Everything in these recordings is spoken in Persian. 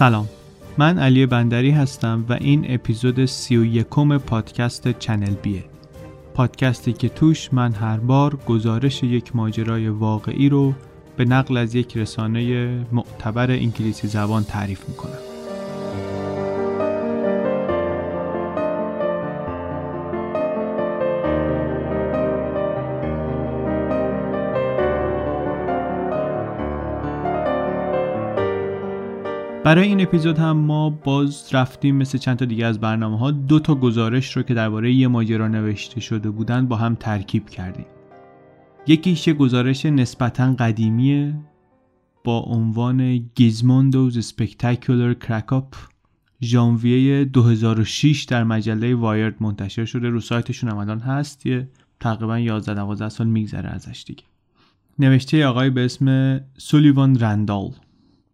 سلام. من علی بندری هستم و این اپیزود سی و یکم پادکست چنل بیه. پادکستی که توش من هر بار گزارش یک ماجرای واقعی رو به نقل از یک رسانه معتبر انگلیسی زبان تعریف می‌کنم. برای این اپیزود هم ما باز رفتیم مثل چند تا دیگه از برنامه ها دو تا گزارش رو که درباره یه ماجرا نوشته شده بودن با هم ترکیب کردیم. یکیش یه گزارش نسبتا قدیمیه با عنوان گیزموندوز سپکتاکولر کرکاپ ژانویه 2006 در مجله وایرد منتشر شده. رو سایتشون هم الان هست. یه تقریبا 11 12 سال میگذره ازش دیگه. نوشته آقای به اسم سولیوان رندال.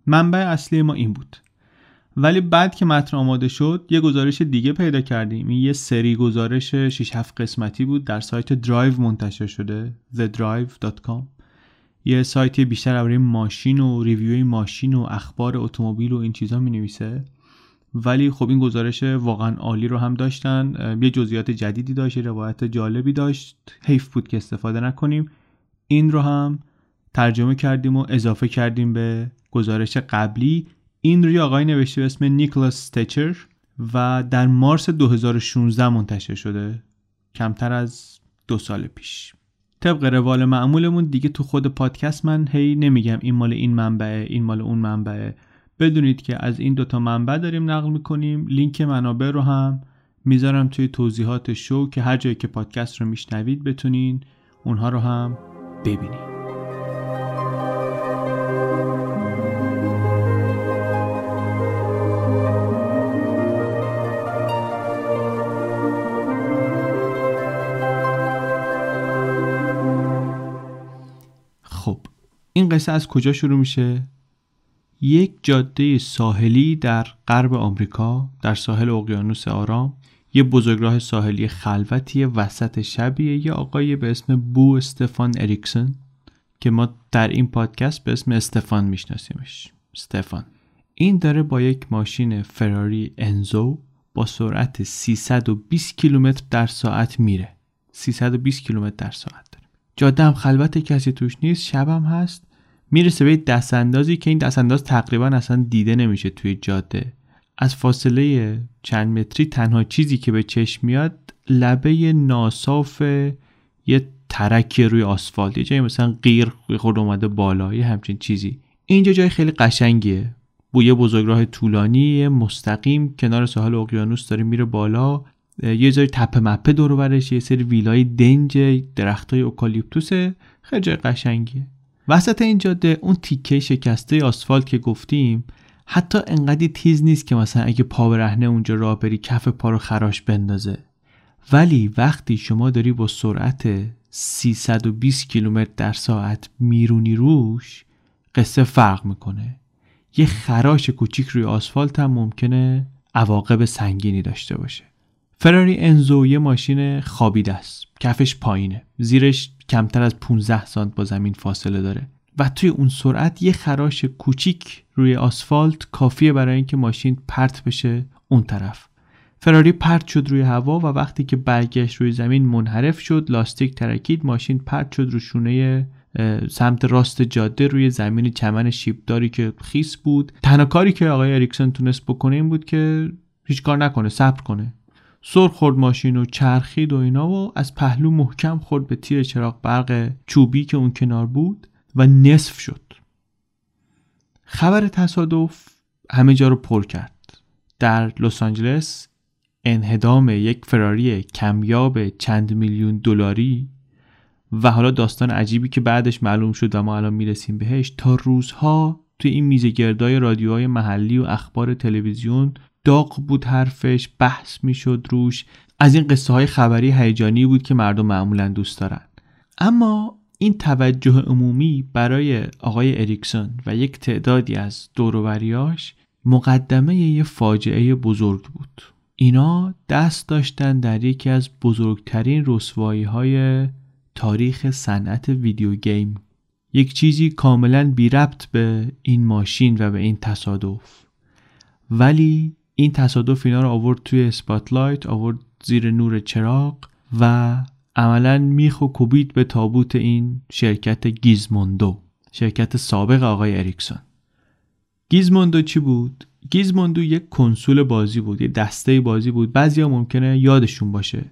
منبع اصلی ما این بود. ولی بعد که متن آماده شد یه گزارش دیگه پیدا کردیم. این یه سری گزارش 6 7 قسمتی بود در سایت درایو منتشر شده thedrive.com یه سایتی بیشتر برای ماشین و review ی ماشین و اخبار اتومبیل و این چیزا می نویسه ولی خب این گزارش واقعا عالی رو هم داشتن. یه جزئیات جدیدی داشت روایت جالبی داشت. حیف بود که استفاده نکنیم. این رو هم ترجمه کردیم و اضافه کردیم به گزارش قبلی این روی آقای نوشته به اسم نیکلاس ستچر و در مارس 2016 منتشر شده. کمتر از دو سال پیش. طبق روال معمولمون دیگه تو خود پادکست من هی نمیگم این مال این منبعه این مال اون منبعه. بدونید که از این دوتا منبع داریم نقل می‌کنیم. لینک منابع رو هم می‌ذارم توی توضیحات شو که هر جایی که پادکست رو میشنوید بتونین اونها رو هم ببینید. این قصه از کجا شروع میشه؟ یک جاده ساحلی در غرب آمریکا در ساحل اقیانوس آرام. یه بزرگراه ساحلی خلوتی وسط شبیه یه آقای به اسم بو استفان اریکسون که ما در این پادکست به اسم استفان میشناسیمش. استفان. این داره با یک ماشین فراری انزو با سرعت 320 کیلومتر در ساعت میره. 320 کیلومتر در ساعت داره. جاده هم خلوت کسی توش نیست. شبم هست. می‌رسه به دست اندازی که این دست انداز تقریبا اصلا دیده نمیشه توی جاده. از فاصله چند متری تنها چیزی که به چشم میاد لبه ناصاف یه ترکی روی آسفالت. یه جایی مثلا غیر خود اومده بالا یه همچین چیزی. اینجا جای خیلی قشنگیه. بوی بزرگراه طولانی مستقیم کنار ساحل اقیانوس داره میره بالا. یه جای تپه مپه دور یه سری ویلای دنج درختای اوکالیپتوسه. خیلی جای قشنگیه. وسط این جاده اون تیکه شکسته آسفالت که گفتیم حتی انقدی تیز نیست که مثلا اگه پا برهنه اونجا راه بری کف پا رو خراش بندازه. ولی وقتی شما داری با سرعت 320 کیلومتر در ساعت میرونی روش قصه فرق می‌کنه. یه خراش کوچیک روی آسفالت هم ممکنه عواقب سنگینی داشته باشه. فراری انزو یه ماشین خوابیده است. کفش پایینه. زیرش کمتر از 15 سانت با زمین فاصله داره. و توی اون سرعت یه خراش کوچیک روی آسفالت کافیه برای اینکه ماشین پرت بشه اون طرف. فراری پرت شد روی هوا و وقتی که برگشت روی زمین منحرف شد لاستیک ترکید ماشین پرت شد رو شونه سمت راست جاده روی زمین چمن شیبداری که خیس بود. تنها کاری که آقای اریکسون تونست بکنه این بود که هیچ کار نکنه صبر کنه. سر خورد ماشین و چرخید و اینا و از پهلو محکم خورد به تیر چراغ برق چوبی که اون کنار بود و نصف شد. خبر تصادف همه جا رو پر کرد. در لس آنجلس انهدام یک فراری کمیاب چند میلیون دلاری و حالا داستان عجیبی که بعدش معلوم شد و ما الان می‌رسیم بهش تا روزها توی این میزه گردای رادیوهای محلی و اخبار تلویزیون داغ بود حرفش بحث می‌شد روش. از این قصه های خبری هیجانی بود که مردم معمولا دوست دارن. اما این توجه عمومی برای آقای اریکسون و یک تعدادی از دوروبریاش مقدمه یه فاجعه بزرگ بود. اینا دست داشتن در یکی از بزرگترین رسوایی های تاریخ صنعت video game. یک چیزی کاملا بی ربط به این ماشین و به این تصادف. ولی این تصادف اینا رو آورد توی spotlight آورد زیر نور چراغ و عملا میخ و کوبید به تابوت این شرکت گیزموندو شرکت سابق آقای اریکسون. گیزموندو چی بود؟ گیزموندو یک کنسول بازی بود یه دسته بازی بود. بعضی ها ممکنه یادشون باشه.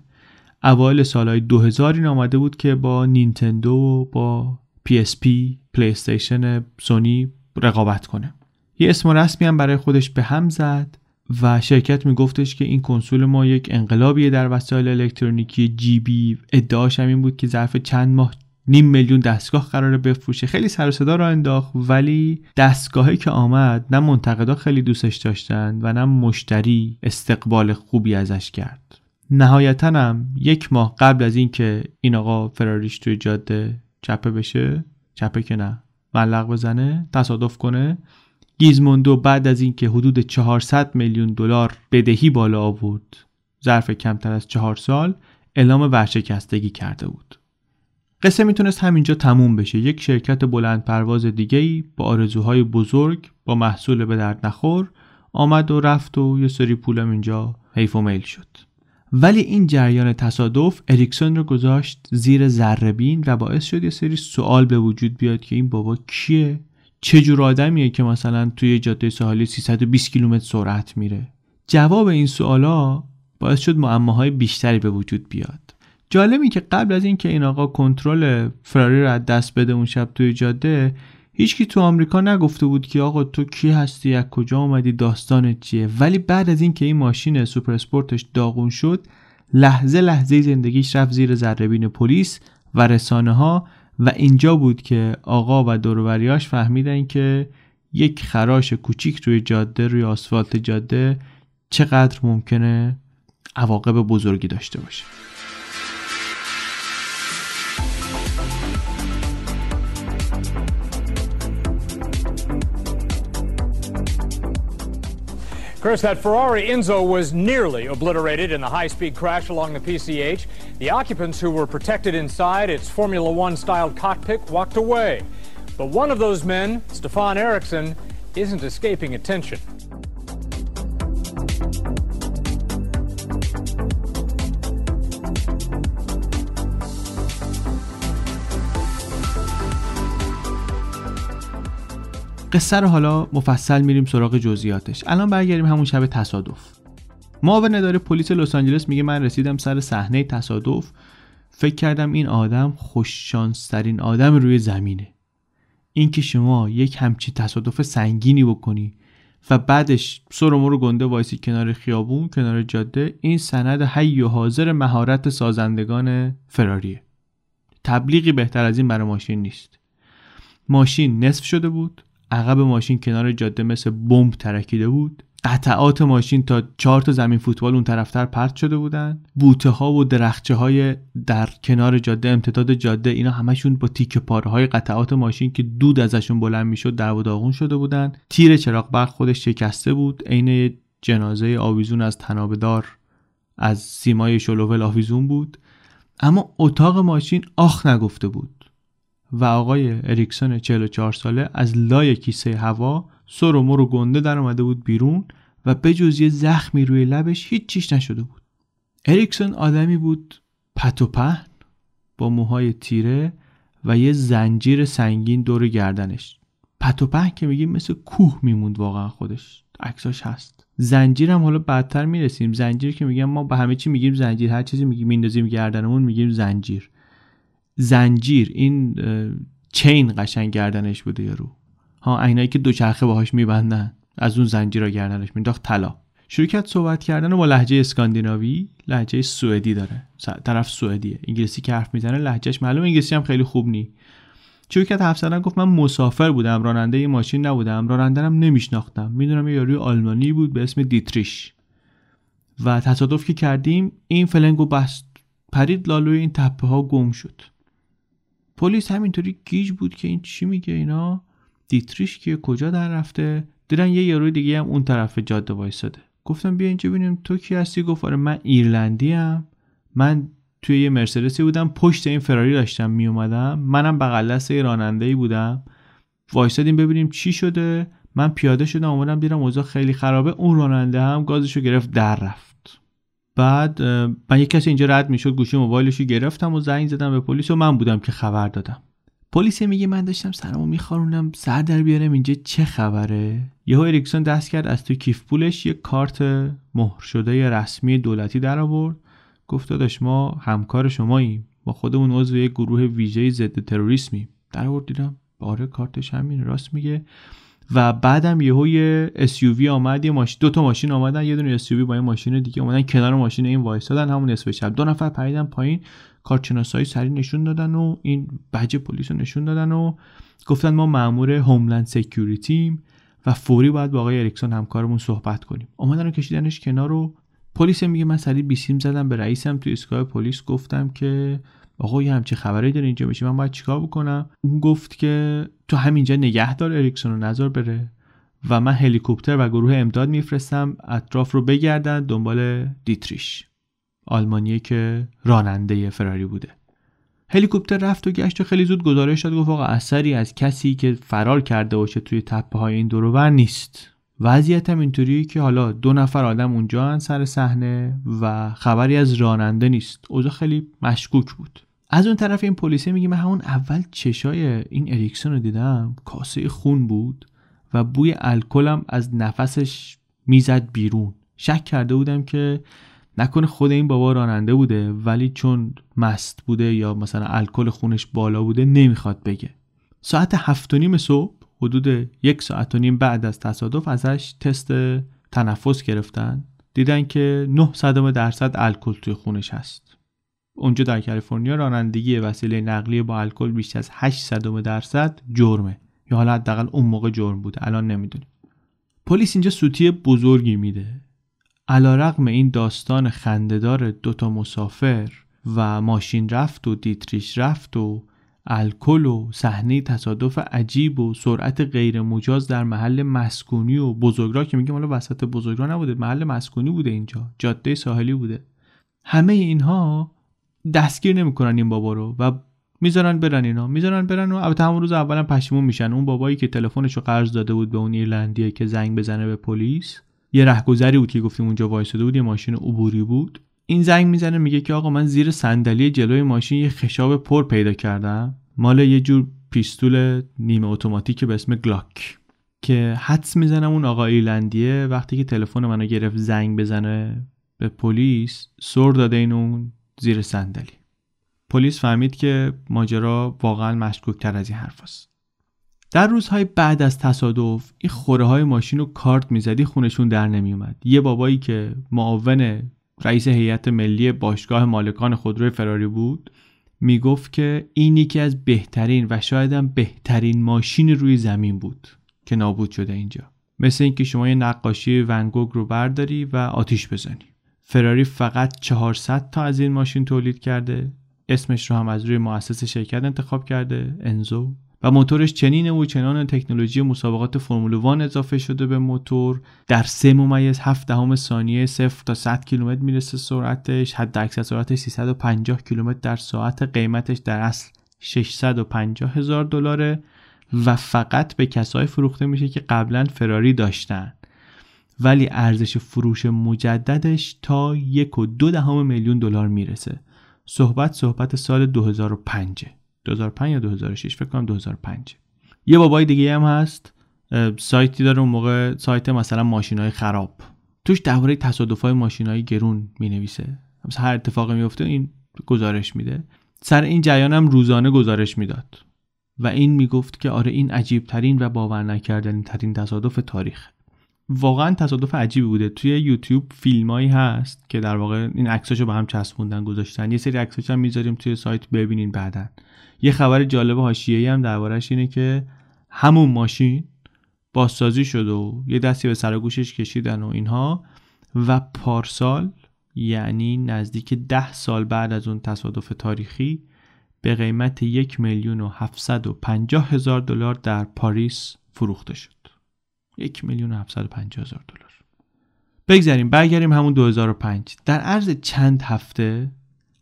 اوایل سالهای 2000 این آمده بود که با نینتندو و با PSP پلی استیشن سونی رقابت کنه. یه اسم رسمی هم برای خودش به هم زد. و شرکت میگفتش که این کنسول ما یک انقلابیه در وسایل الکترونیکی. جی بی ادعاش هم این بود که ظرف چند ماه نیم میلیون دستگاه قراره بفروشه. خیلی سر صدا را انداخت ولی دستگاهی که آمد نه منتقدا خیلی دوستش داشتن و نه مشتری استقبال خوبی ازش کرد. نهایتا هم یک ماه قبل از اینکه این آقا فراریش توی جاده چپه بشه چپه که نه ملق بزنه تصادف کنه گیزموندو بعد از اینکه حدود 400 میلیون دلار بدهی بالا آورد. ظرف کمتر از چهار سال اعلام ورشکستگی کرده بود. قصه می‌تونست همینجا تموم بشه. یک شرکت بلند پرواز دیگه ای با آرزوهای بزرگ با محصول به درد نخور آمد و رفت و یه سری پولم اینجا حیف و میل شد. ولی این جریان تصادف اریکسون رو گذاشت زیر ذربین و باعث شد یه سری سوال به وجود بیاد که این بابا کیه؟ چه جور آدمیه که مثلا توی جاده ساحلی 320 کیلومتر سرعت میره؟ جواب این سوالا باعث شد معماهای بیشتری به وجود بیاد. جالبی که قبل از اینکه این آقا کنترل فراری رو دست بده اون شب توی جاده هیچکی تو آمریکا نگفته بود که آقا تو کی هستی از کجا اومدی داستانت چیه؟ ولی بعد از اینکه این ماشین سوپر اسپورتش داغون شد لحظه لحظه زندگیش رفت زیر ذرهبین پلیس و رسانه ها و اینجا بود که آقا و دوروبریاش فهمیدن که یک خراش کوچیک روی جاده روی آسفالت جاده چقدر ممکنه عواقب بزرگی داشته باشه Chris, that Ferrari Enzo was nearly obliterated in the high speed crash along the PCH. The occupants who were protected inside its Formula One styled cockpit walked away. But one of those men, Stefan Eriksson, isn't escaping attention. قصه رو حالا مفصل میریم سراغ جزئیاتش الان برگردیم همون شب تصادف معاون اداره پلیس لس آنجلس میگه من رسیدم سر صحنه تصادف. فکر کردم این آدم خوششانسترین آدم روی زمینه. اینکه شما یک همچی تصادف سنگینی بکنی و بعدش سر و رو گنده وایسی کنار خیابون کنار جاده این سند حی و حاضر مهارت سازندگان فراریه تبلیغی بهتر از این برای ماشین نیست. ماشین نصف شده بود عقب ماشین کنار جاده مثل بمب ترکیده بود. قطعات ماشین تا چهار تا زمین فوتبال اون طرفتر پرت شده بودن. بوته ها و درخچه های در کنار جاده امتداد جاده اینا همشون با تیک پاره های قطعات ماشین که دود ازشون بلند می‌شد در و داغون شده بودن. تیر چراغ برق خودش شکسته بود. عین جنازه آویزون از تنابدار از سیمای شلوول آویزون بود. اما اتاق ماشین آخ نگفته بود و آقای اریکسون 44 ساله از لای کیسه هوا سر و مر و گنده در اومده بود بیرون و بجز یه زخمی روی لبش هیچ چیش نشده بود. اریکسون آدمی بود پت و پهن با موهای تیره و یه زنجیر سنگین دور گردنش. پت و پهن که میگیم مثل کوه میموند واقعا خودش. عکساش هست. زنجیر هم حالا بعدتر می‌رسیم. زنجیر که میگم ما به همه چی میگیم زنجیر. هر چیزی میگیم میندازیم گردنمون میگیم زنجیر. زنجیر این چین قشنگ گردنش بوده یارو. ها عینایی که دوچرخه باهاش میبندن. از اون زنجیر را گردنش مینداخت طلا. شروع کرد صحبت کردن با لحجه اسکاندیناوی لحجه سوئدی داره. طرف سوئدیه. انگلیسی که حرف می‌زنه لهجهش معلوم انگلیسی هم خیلی خوب نی. شروع کرد حرف زدن گفت من مسافر بودم راننده یه ماشین نبودم. راننده هم نمیشناختم. می‌دونم یه یاروی آلمانی بود به اسم دیتریش. و تصادف که کردیم این فلنگو بست پرید لالوی این تپه ها گم شد. پلیس همینطوری گیج بود که این چی میگه اینا؟ دیتریش که کجا در رفته؟ دیدن یه یارو دیگه هم اون طرف جاده وایساده. گفتم بیا اینجا ببینیم. تو کی هستی؟ گفت آره من ایرلندی ام من توی یه مرسدسی بودم. پشت این فراری داشتم می اومدم منم بغل دست راننده ای بودم. وایسادیم ببینیم چی شده. من پیاده شدم اومدم دیدم اوضاع خیلی خرابه. اون راننده هم گازشو گرفت در رفت. بعد من یک کسی اینجا رد می‌شد گوشی موبایلش رو گرفتم و زنگ زدم به پلیس و من بودم که خبر دادم. پلیس میگه من داشتم سرمو میخارونم سر در بیارم اینجا چه خبره؟ یهو اریکسون دست کرد از تو کیف پولش یه کارت مهر شده رسمی دولتی در آورد. گفت داداش ما همکار شماییم. با خودمون عضو یک گروه ویژه ضد تروریسمی در آورد دیدم. آره کارتش همین راست میگه. و بعدم یهو یه SUV آمد یه ماشین دو تا ماشین آمدن. یه دونه SUV با یه ماشین دیگه اومدن کنار ماشین این وایسادن همون نصف شب. دو نفر پریدن پایین. کارت شناسایی سری نشون دادن و این بج پلیس رو نشون دادن و گفتن ما مامور Homeland Security م و فوری باید با آقای اریکسون همکارمون صحبت کنیم. اومدن و کشیدنش کنار رو پلیس میگه من سری بیسیم زدم به رئیسم تو ایستگاه پلیس گفتم که آقا یه همچی خبری داره اینجا بشه من باید چیکار بکنم؟ اون گفت که تو همینجا نگه دار اریکسون رو نذار بره و من هلیکوپتر و گروه امداد میفرستم اطراف رو بگردن دنبال دیتریش. آلمانیه که راننده فراری بوده. هلیکوپتر رفت و گشت و خیلی زود گزارش داد گفت آقا اثری از کسی که فرار کرده باشه توی تپه های این دورور نیست. وضعیت هم اینطوریه که حالا دو نفر آدم اونجا سر صحنه و خبری از راننده نیست. اوضاع خیلی مشکوک بود. از اون طرف این پلیسه میگه من همون اول چشای این اریکسون رو دیدم. کاسه خون بود و بوی الکلم از نفسش می‌زد بیرون. شک کرده بودم که نکنه خود این بابا راننده بوده ولی چون مست بوده یا مثلا الکل خونش بالا بوده نمی‌خواد بگه. ساعت هفت و نیم صبح حدود یک ساعت و نیم بعد از تصادف ازش تست تنفس گرفتن. دیدن که 9 صدم درصد الکل توی خونش هست. اونجا در کالیفرنیا رانندگی وسیله نقلیه با الکل بیشتر از 8 صدم درصد جرمه. یا حالا حداقل اون موقع جرم بوده. الان نمی‌دونیم. پلیس اینجا سوتی بزرگی میده. علا رقم این داستان خندهدار دوتا مسافر و ماشین رفت و دیتریش رفت و الکل و صحنه تصادف عجیب و سرعت غیر مجاز در محل مسکونی و بزرگراه که میگم حالا وسط بزرگراه نبوده محل مسکونی بوده اینجا جاده ساحلی بوده. همه اینها دستگیر نمی‌کنن این بابا رو و می‌ذارن برن اینا می‌ذارن برن و البته همون روز اولا پشیمون میشن. اون بابایی که تلفنشو قرض داده بود به اون ایرلندیه که زنگ بزنه به پلیس یه رهگذری بود که گفتیم اونجا وایساده بود یه ماشین عبوری بود. این زنگ می‌زنه میگه که آقا من زیر صندلی جلوی ماشین یه خشاب پر پیدا کردم. مال یه جور پیستول نیمه اتوماتیک به اسم گلاک که حدس می‌زنم اون آقا ایرلندیه. وقتی که تلفن منو گرفت زنگ بزنه به پلیس سر داده این اون زیر صندلی. پلیس فهمید که ماجرا واقعا مشکوک تر از این حرف است. در روزهای بعد از تصادف این خوره های ماشین رو کارت می‌زدی خونشون در نمیومد یه بابایی که معاون رئیس هیئت ملی باشگاه مالکان خودروی فراری بود می‌گفت که این یکی از بهترین و شایدم بهترین ماشین روی زمین بود که نابود شده اینجا. مثل اینکه شما یه نقاشی ونگوگ رو برداری و آتیش بزنی. فراری فقط 400 تا از این ماشین تولید کرده اسمش رو هم از روی مؤسس شرکت انتخاب کرده انزو. و موتورش چنین و چنان تکنولوژی مسابقات فرمول 1 اضافه شده به موتور. در 3 ممیز 7 دهم ثانیه 0 تا 100 کیلومتر می‌رسه سرعتش. حد اکثر سرعتش 350 کیلومتر در ساعت. قیمتش در اصل 650 هزار دلاره و فقط به کسای فروخته میشه که قبلا فراری داشتن. ولی ارزش فروش مجددش تا یک و دو دهم میلیون دلار می‌رسه. صحبت صحبت سال 2005 2005 یا 2006 فکر کنم 2005 یه بابای دیگه هم هست سایتی داره اون موقع سایت مثلا ماشین های خراب. توش درباره تصادف های ماشین های گرون می نویسه مثلا هر اتفاقی میفته این گزارش میده. سر این جریان هم روزانه گزارش می‌داد. و این می‌گفت که آره این عجیب ترین و باور نکردنی ترین تصادف تاریخ. واقعا تصادف عجیبی بوده. توی یوتیوب فیلمایی هست که در واقع این عکساشو به هم چسبوندن گذاشتن. یه سری عکساش هم می‌ذاریم توی سایت ببینین بعدا. یه خبر جالب حاشیه‌ای هم دربارش اینه که همون ماشین بازسازی شد و یه دستی به سر گوشش کشیدن و اینها و پارسال یعنی نزدیک ده سال بعد از اون تصادف تاریخی به قیمت یک میلیون و هفتصد و پنجاه هزار دلار در پاریس فروخته شد. یک میلیون و هفتصد و پنجاه هزار دلار. بگذاریم برگردیم همون 2005 در عرض چند هفته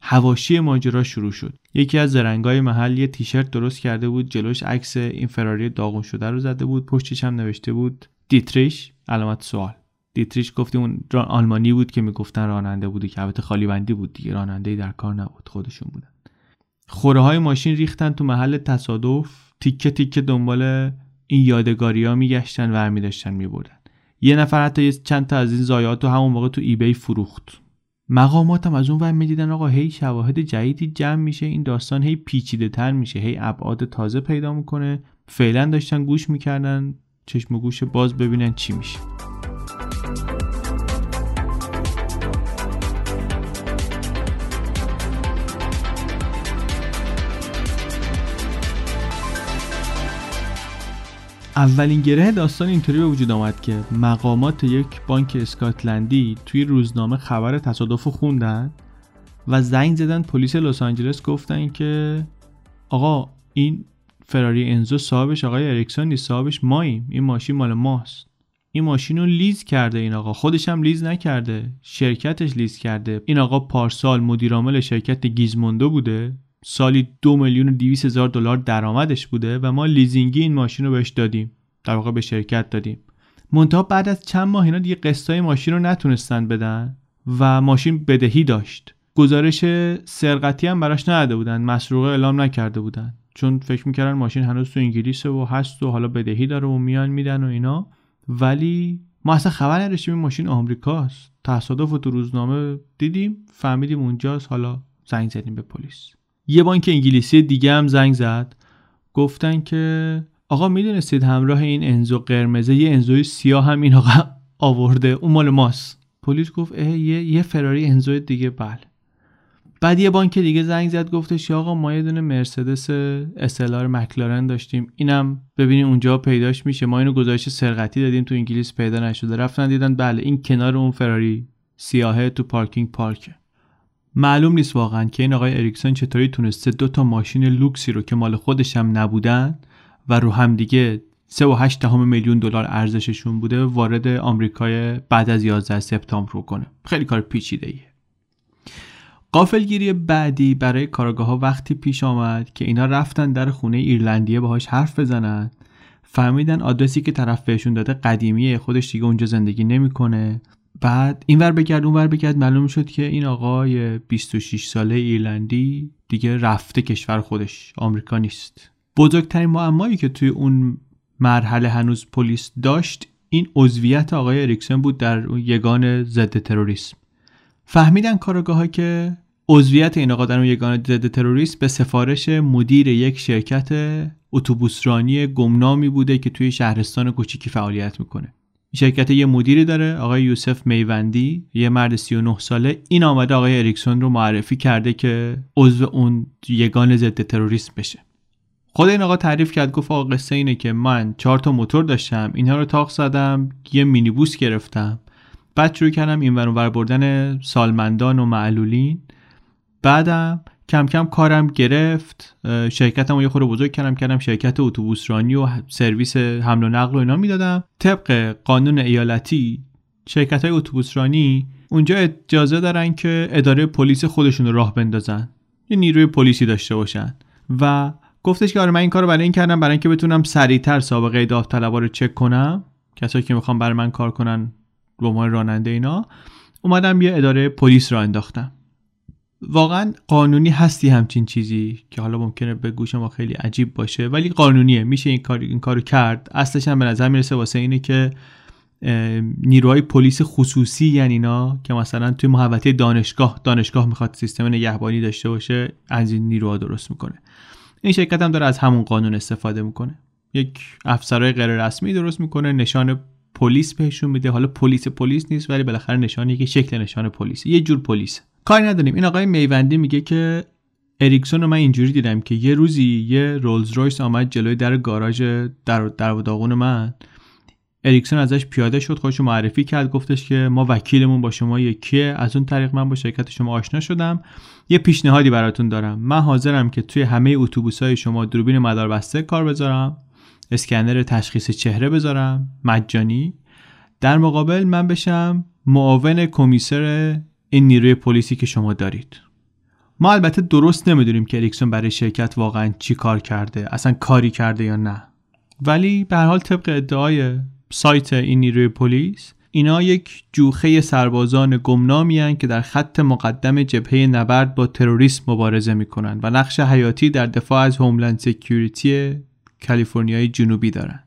هواشی ماجرا شروع شد. یکی از زرنگای محل یه تیشرت درست کرده بود جلوش عکس این فراری داغون شده رو زده بود پشتش هم نوشته بود دیتریش علامت سوال. دیتریش گفتیم اون آلمانی بود که می‌گفتن راننده بوده که البته خالی بندی بود دیگه راننده در کار نبود خودشون بودن. خوره های ماشین ریختن تو محل تصادف تیکه تیکه دنبال این یادگاری ها میگشتن و می داشتن میبردن. یه نفر حتی چند تا از این زایات رو همون موقع تو ایبی فروخت. مقامات هم از اون ور می‌دیدن آقا هی شواهد جدیدی جمع میشه این داستان هی پیچیده تر میشه هی ابعاد تازه پیدا می‌کنه. فعلا داشتن گوش می‌کردن چشم و گوش باز ببینن چی میشه. اولین گره داستان اینطوری به وجود آمد که مقامات یک بانک اسکاتلندی توی روزنامه خبر تصادف خوندن و زنگ زدن پلیس لس آنجلس گفتن که آقا این فراری انزو صاحبش آقای اریکسون نیست صاحبش ماییم این ماشین مال ماست. این ماشین رو lease کرده این آقا خودش هم lease نکرده شرکتش lease کرده. این آقا پارسال مدیرعامل شرکت گیزموندو بوده. سالی دو میلیون و دیویس هزار دلار درآمدش بوده و ما لیزینگی این ماشین رو بهش دادیم. در واقع به شرکت دادیم. منتها بعد از چند ماه اینا دیگه قسطای ماشین رو نتونستن بدن و ماشین بدهی داشت. گزارش سرقتی هم براش نداده بودن. مسروقه اعلام نکرده بودن. چون فکر می‌کردن ماشین هنوز تو انگلیسه و هست و حالا بدهی داره و میان میدن و اینا. ولی ما اصلا خبر نداشتیم این ماشین آمریکاست. تصادف تو روزنامه دیدیم. فهمیدیم اونجاست. حالا زنگ زدیم به پلیس. یه بانک انگلیسی دیگه هم زنگ زد. گفتن که آقا می‌دونستید همراه این انزو قرمزه یه انزوی سیاه هم این آقا آورده اون مال ماست. پلیس گفت اه یه, یه فراری انزوی دیگه بله. بعد یه بانک دیگه زنگ زد گفتش آقا ما یه دونه مرسدس اسلار مکلارن داشتیم. اینم ببینیم اونجا پیداش میشه. ما اینو گزارش سرقتی دادیم تو انگلیس پیدا نشده. رفتن دیدن بله این کنار اون فراری سیاهه تو پارکینگ پارکه. معلوم نیست واقعا که این آقای اریکسون چطوری تونسته دو تا ماشین لوکسی رو که مال خودش هم نبودن و رو هم دیگه 3.8 دهم میلیون دلار ارزششون بوده وارد آمریکای بعد از 11 سپتامبر کنه. خیلی کار پیچیده ایه قافلگیری بعدی برای کارگاه ها وقتی پیش آمد که اینا رفتن در خونه ایرلندیه باهاش حرف بزنن فهمیدن آدرسی که طرف بهشون داده قدیمیه خودش دیگه اونجا زندگی نمی‌کنه. بعد این ور بگرد اون ور بگرد. معلوم شد که این آقای 26 ساله ایرلندی دیگه رفته کشور خودش آمریکا نیست. بزرگترین معمایی که توی اون مرحله هنوز پلیس داشت این عضویت آقای اریکسن بود در اون یگان ضد تروریسم. فهمیدن کارگاه که عضویت این آقا در اون یگان ضد تروریسم به سفارش مدیر یک شرکت اتوبوسرانی گمنامی بوده که توی شهرستان کوچیکی فعالیت می‌کنه. شرکت یه مدیری داره آقای یوسف میوندی. یه مرد 39 ساله. این آمده آقای اریکسون رو معرفی کرده که عضو اون یگان ضد تروریسم بشه. خود این آقا تعریف کرد گفت آقا قصه اینه که من چهار تا موتور داشتم اینها رو تاق زدم یه مینیبوس گرفتم. بعد شروع کردم این ور بردن سالمندان و معلولین. بعدم کم کم کارم گرفت. شرکتم رو یه خورده بزرگ کردم کردم شرکت اتوبوس رانی و سرویس حمل و نقل و اینا می‌دادم. طبق قانون ایالتی شرکت های اتوبوس رانی اونجا اجازه دارن که اداره پلیس خودشون رو راه بندازن. یه نیروی پلیسی داشته باشن. و گفتش که آره من این کارو برای این کردم برای اینکه بتونم سریعتر سابقه داوطلبا رو چک کنم. کسایی که می‌خوام برای من کار کنن به عنوان راننده اینا. اومدم یه اداره پلیس را انداختم. واقعا قانونی هستی همچین چیزی که حالا ممکنه به گوش ما خیلی عجیب باشه ولی قانونیه. میشه این کار این کارو کرد. اصلش هم به نظر می‌رسه واسه اینه که نیروهای پلیس خصوصی یعنی اینا که مثلا توی محوطه دانشگاه دانشگاه می‌خواد سیستم نگهبانی داشته باشه از این نیروها درست می‌کنه. این شرکت هم داره از همون قانون استفاده می‌کنه. یک افسرهای غیر رسمی درست می‌کنه نشان پلیس بهشون میده. حالا پلیس پلیس نیست ولی بالاخره نشان یکی شکل نشان پلیس. یه جور پلیس. کاری نداریم. این آقای میوندی میگه که اریکسون رو من اینجوری دیدم که یه روزی یه رولز رویس آمد جلوی در گاراژ در در داغون من. اریکسون ازش پیاده شد خودش معرفی کرد گفتش که ما وکیلمون با شما یکیه از اون طریق من با شرکت شما آشنا شدم. یه پیشنهادی براتون دارم. من حاضرم که توی همه اتوبوس های شما دوربین مداربسته کار بذارم. اسکنر تشخیص چهره بذارم. مجانی. در مقابل من بشم معاون کمیسر این نیروی پلیسی که شما دارید. ما البته درست نمی‌دونیم که اریکسون برای شرکت واقعا چی کار کرده اصلا کاری کرده یا نه. ولی به هر حال طبق ادعای سایت این نیروی پلیس اینا یک جوخه سربازان گمنامی که در خط مقدم جبهه نبرد با تروریسم مبارزه می‌کنن و نقش حیاتی در دفاع از Homeland Security کالیفرنیای جنوبی دارن.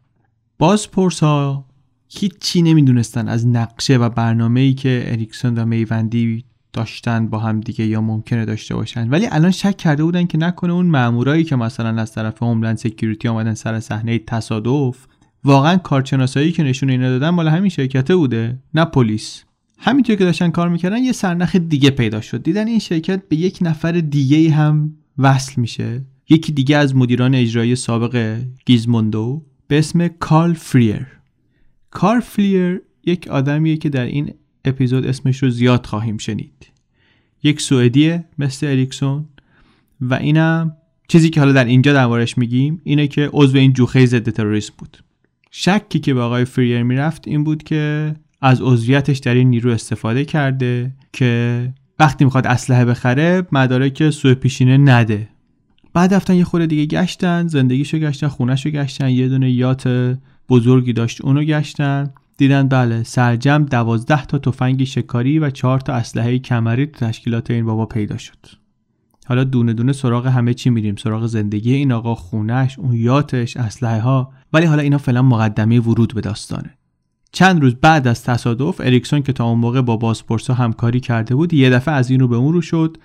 بازپرس ها هیچی نمی‌دونستن از نقشه و برنامه ای که اریکسون و میوندی داشتن با هم دیگه یا ممکنه داشته باشن. ولی الان شک کرده بودن که نکنه اون مامورایی که مثلا از طرف Homeland Security آمدن سر صحنه تصادف واقعا کارشناسایی که نشون اینا دادن مال همین شرکته بوده نه پلیس. همینطور که داشتن کار می‌کردن یه سرنخ دیگه پیدا شد. دیدن این شرکت به یک نفر دیگه هم وصل میشه. یکی دیگه از مدیران اجرایی سابق گیزموندو به اسم کارل فریر کارل فریر یک آدمیه که در این اپیزود اسمش رو زیاد خواهیم شنید. یک سوئدیه مثل اریکسون و اینم چیزی که حالا در اینجا دربارش میگیم اینه که عضو این جوخه ضد تروریسم بود. شکی که به آقای فریر می‌رفت این بود که از عضویتش در این نیرو استفاده کرده که وقتی می‌خواد اسلحه بخره مدارک سوء پیشینه نده. بعد رفتن یه خورده دیگه گشتن زندگیشو گشتن خونهشو گشتن یه دونه یات بزرگی داشت اونو گشتن. دیدن بله سرجم دوازده تا تفنگ شکاری و چهار تا اسلحه کمری تو تشکیلات این بابا پیدا شد. حالا دونه دونه سراغ همه چی میریم. سراغ زندگی این آقا خونش اون یاتش اسلحه ها ولی حالا اینا فعلا مقدمه ورود به داستانه. چند روز بعد از تصادف اریکسون که تا اون موقع با بازپرسا همکاری کرده بود یه دفعه از این رو به اون رو شد.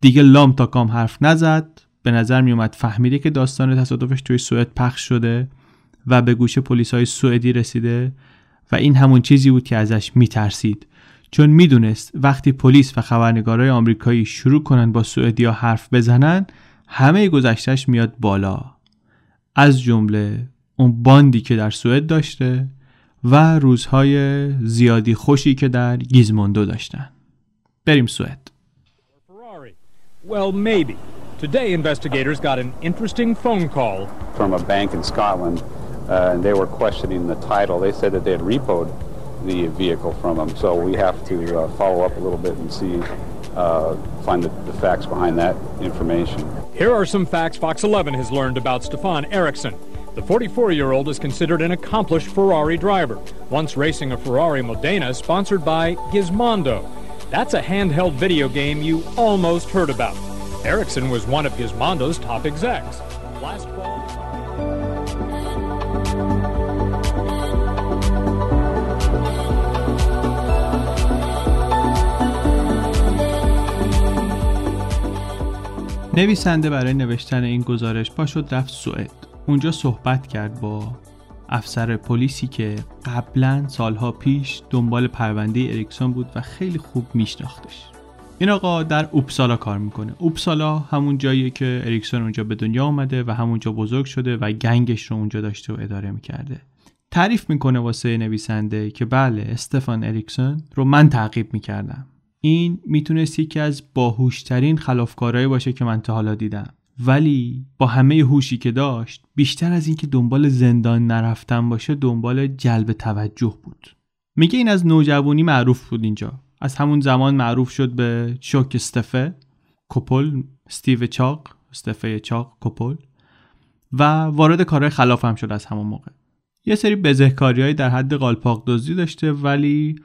دیگه لام تا کام حرف نزد. به نظر می اومد فهمیده که داستان تصادفش توی سوئد پخش شده و به گوش پلیس های سوئدی رسیده و این همون چیزی بود که ازش میترسید. چون می‌دونست وقتی پلیس و خبرنگارای آمریکایی شروع کنن با سوئدیا حرف بزنن همه گذشتش میاد بالا. از جمله اون باندی که در سوئد داشته و روزهای زیادی خوشی که در گیزموندو داشتن. بریم سوئد. Well. Today, investigators got an interesting phone call from a bank in Scotland, uh, and they were questioning the title. They said that they had repoed the vehicle from them, so we have to uh, follow up a little bit and see, uh, find the, the facts behind that information. Here are some facts Fox 11 has learned about Stefan Eriksson. The 44 year old is considered an accomplished Ferrari driver, once racing a Ferrari Modena sponsored by Gizmondo. That's a handheld video game you almost heard about. Ericsson was one of Gizmondo's top execs. Last. نویسنده برای نوشتن این گزارش پا شد رفت سوئد اونجا صحبت کرد با افسر پلیسی که قبلا سالها پیش دنبال پرونده اریکسون بود و خیلی خوب میشناختش این آقا در اوپسالا کار می‌کنه. اوپسالا همون جاییه که اریکسون اونجا به دنیا آمده و همونجا بزرگ شده و گنگش رو اونجا داشته و اداره می‌کرده. تعریف می‌کنه واسه نویسنده که بله استفان اریکسون رو من تعقیب می‌کردم. این می‌تونست یکی از باهوشترین خلافکارهایی باشه که من تا حالا دیدم. ولی با همه هوشی که داشت بیشتر از اینکه دنبال زندان نرفتن باشه دنبال جلب توجه بود. میگه این از نوجوانی معروف بود اینجا. از همون زمان معروف شد به چوک استفه کپل استیو چاق استفه چاق کپل و وارد کارهای خلاف هم شد از همون موقع. یه سری بزهکاری در حد قالپاق دزدی داشته ولی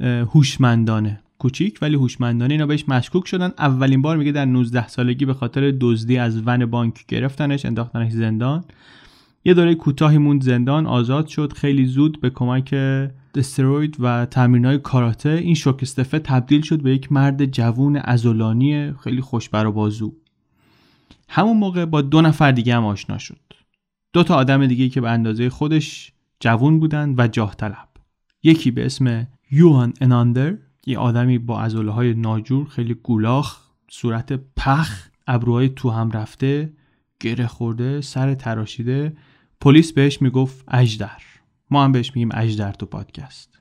هوشمندانه کوچیک ولی هوشمندانه اینا بهش مشکوک شدن. اولین بار میگه در 19 سالگی به خاطر دزدی از ون بانک گرفتنش انداختنش زندان. یه دوره کوتاهی موند زندان آزاد شد. خیلی زود به کمک استروید و تمرینای کاراته این شوکستفه تبدیل شد به یک مرد جوون ازولانی خیلی خوشبر و بازو. همون موقع با دو نفر دیگه هم آشنا شد. دو تا آدم دیگه که به اندازه خودش جوون بودن و جاه طلب. یکی به اسم یوهان اناندر یه آدمی با ازوله های ناجور خیلی گولاخ صورت پخ ابروهای تو هم رفته گره خورده سر تراشیده. پلیس بهش می‌گفت اجدر ما هم بهش میگیم اجدر تو پادکست.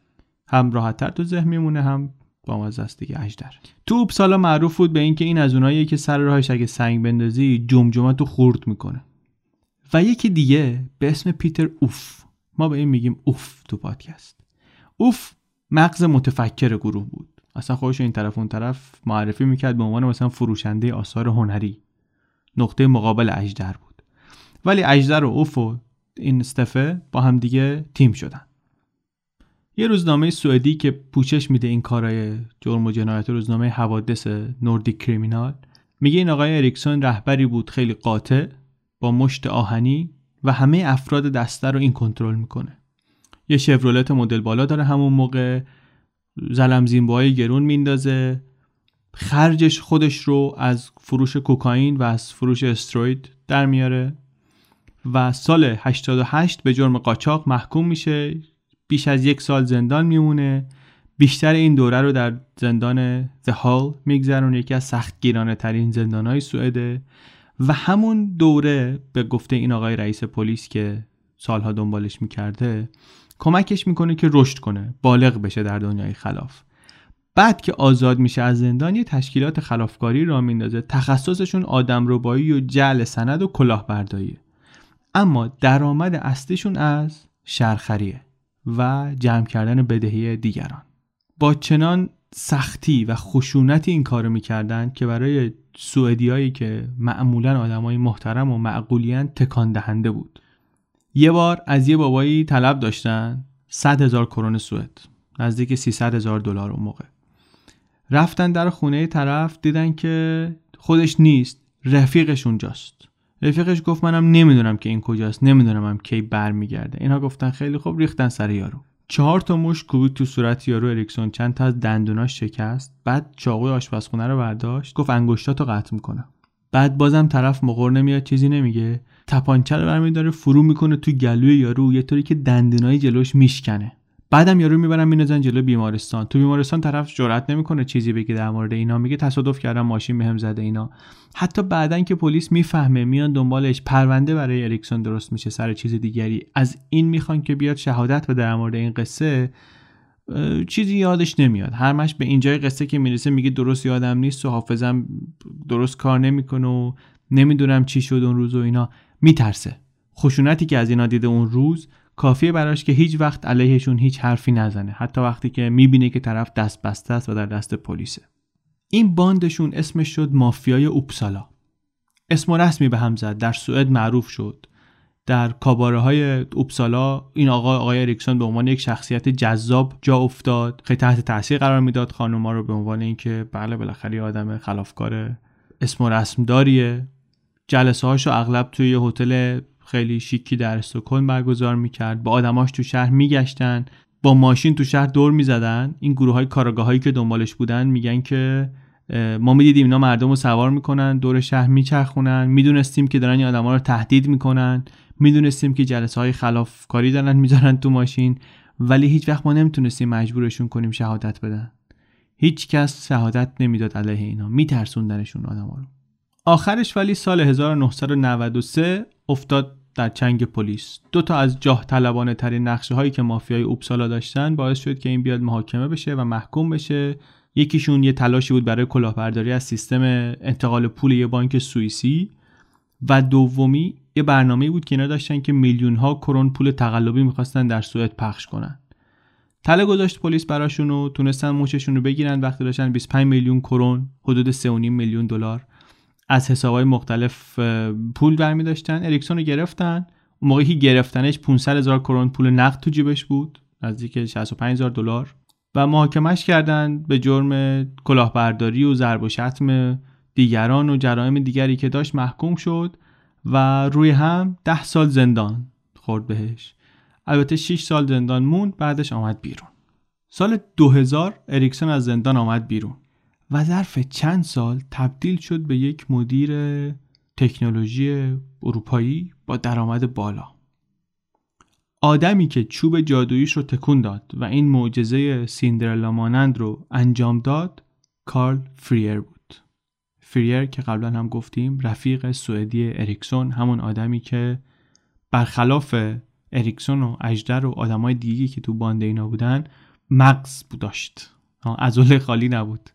هم راحتتر تو ذهن میمونه هم با است دیگه اجدر تو اوپسالا معروف بود به اینکه این از اوناییه که سر راهش اگه سنگ بندازی جمجمه تو خورد می‌کنه. و یکی دیگه به اسم پیتر اوف. ما به این میگیم اوف تو پادکست. اوف مغز متفکر گروه بود. اصلا خودش این طرف اون طرف معرفی می‌کرد به عنوان مثلا فروشنده آثار هنری. نقطه مقابل اجدر بود. ولی اجدر و اوف و این استفه با هم دیگه تیم شدن. یه روزنامه سوئدی که پوچش میده این کارای جرم و جنایت روزنامه حوادث نوردیک کریمینال میگه این آقای اریکسون رهبری بود خیلی قاطع با مشت آهنی و همه افراد دسته رو این کنترل می‌کنه. یه شورولت مدل بالا داره همون موقع زلم زیمباهای گرون میندازه. خرجش خودش رو از فروش کوکائین و از فروش استروید در میاره. و سال 88 به جرم قاچاق محکوم میشه. بیش از یک سال زندان میمونه. بیشتر این دوره رو در زندان The Hall میگذرونه. یکی از سخت گیرانه ترین زندان های سوئده. و همون دوره به گفته این آقای رئیس پلیس که سالها دنبالش می‌کرده کمکش می‌کنه که رشد کنه بالغ بشه در دنیای خلاف. بعد که آزاد میشه از زندان یه تشکیلات خلافکاری را میندازه. تخصصشون آدم ربایی و جعل سند و کلاهبرداریه اما درآمد اصلیشون از شرخریه و جمع کردن بدهی دیگران. با چنان سختی و خشونتی این کارو می‌کردن که برای سوئدیایی که معمولا آدمای محترم و معقولیان تکان دهنده بود. یه بار از یه بابایی طلب داشتن 100 هزار کرون سوئد نزدیک 300 هزار دلار اون موقع. رفتن در خونه طرف دیدن که خودش نیست رفیقش اونجاست. رفیقش گفت منم نمی‌دونم که این کجاست نمی‌دونم هم کی برمیگرده. اینا گفتن خیلی خوب ریختن سر یارو. چهار تا مش کوبید تو صورت یارو اریکسون. چند تا از دندوناش شکست. بعد چاقوی آشپزخونه رو برداشت. گفت انگشتاتو قطع می‌کنم. بعد بازم طرف مقر نمیاد چیزی نمیگه. تپانچه رو برمیداره فرو می‌کنه تو گلوی یارو. یه طوری که دندونای جلوش میشکنه. بعدم یارو می‌برن مینازن جلو بیمارستان. تو بیمارستان طرف جرئت نمی‌کنه چیزی بگه در مورد اینا. میگه تصادف کردم ماشین بهم زده اینا. حتی بعدا که پلیس می‌فهمه میان دنبالش. پرونده برای اریکسون درست میشه سر چیز دیگری. از این می‌خوان که بیاد شهادت بده در مورد این قصه چیزی یادش نمیاد. هرمش به اینجای قصه که می‌رسه میگه درست یادم نیست و حافظم درست کار نمی‌کنه و نمی‌دونم چی شد اون روز و اینا. میترسه. خشونتی که از اینا دیده اون روز کافیه براش که هیچ وقت علیهشون هیچ حرفی نزنه. حتی وقتی که می‌بینه که طرف دست بسته است و در دست پلیسه. این باندشون اسمش شد مافیای اوپسالا. اسم و رسمی به هم زد. در سوئد معروف شد. در کاباره های اوپسالا این آقا آقای اریکسون به عنوان یک شخصیت جذاب جا افتاد. خیلی تحت تاثیر قرار می‌داد خانوما رو به عنوان اینکه بله بالاخره آدم خلافکار اسم و رسم داریه. جلسه هاشو اغلب توی هتل خیلی شیکی در استکهلم برگزار می‌کرد. با آدماش تو شهر میگشتن. با ماشین تو شهر دور می‌زدن. این گروه های کاراگاه هایی که دنبالش بودن میگن که ما می‌دیدیم اینا مردم رو سوار می‌کنن دور شهر میچرخونن. می‌دونستیم که دارن این آدما رو تهدید می‌کنن. می‌دونستیم که جلسه های خلافکاری دارن می‌ذارن تو ماشین. ولی هیچ وقت ما نمی‌تونستیم مجبورشون کنیم شهادت بدن. هیچ کس شهادت نمی‌داد علیه اینا. میترسوندنشون آدما رو. آخرش ولی سال 1993 افتاد در چنگ پلیس. دو تا از جاه طلبانه ترین نقشه هایی که مافیای اوپسالا داشتن باعث شد که این بیاد محاکمه بشه و محکوم بشه. یکیشون یه تلاشی بود برای کلاهبرداری از سیستم انتقال پول یه بانک سوئیسی. و دومی یه برنامه بود که اینا داشتن که میلیون ها کرون پول تقلبی می‌خواستن در سوئد پخش کنن. تله گذاشت پلیس براشون و تونستن موششون رو بگیرن. وقتی داشتن 25 میلیون کرون حدود 3.5 میلیون دلار از حسابهای مختلف پول برمی داشتن. اریکسون رو گرفتن. اون موقعی که گرفتنش 500 هزار کرون پول نقد تو جیبش بود. نزدیک 65 هزار دلار. و محاکمش کردن به جرم کلاهبرداری و ضرب و شتم دیگران و جرایم دیگری که داشت محکوم شد و روی هم ده سال زندان خورد بهش. البته 6 سال زندان موند بعدش آمد بیرون. سال 2000 اریکسون از زندان آمد بیرون. و ظرف چند سال تبدیل شد به یک مدیر تکنولوژی اروپایی با درآمد بالا. آدمی که چوب جادوییش رو تکون داد و این معجزه سیندرلا مانند رو انجام داد کارل فریر بود. فریر که قبلا هم گفتیم رفیق سوئدی اریکسون همون آدمی که برخلاف اریکسون و اجدر و آدمای دیگی که تو باند اینا بودن مغز بود داشت خالی نبود.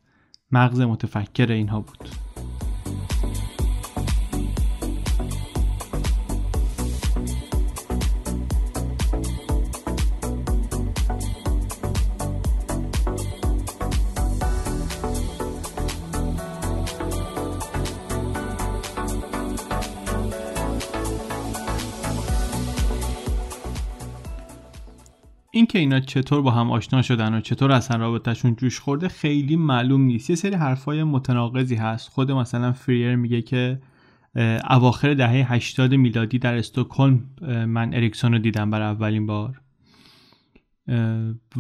مغز متفکر اینها بود. که اینا چطور با هم آشنا شدن و چطور اصلا رابطهشون جوش خورده خیلی معلوم نیست. یه سری حرفای متناقضی هست. خود مثلا فریر میگه که اواخر دهه 80 میلادی در استکهلم من اریکسون رو دیدم برای اولین بار.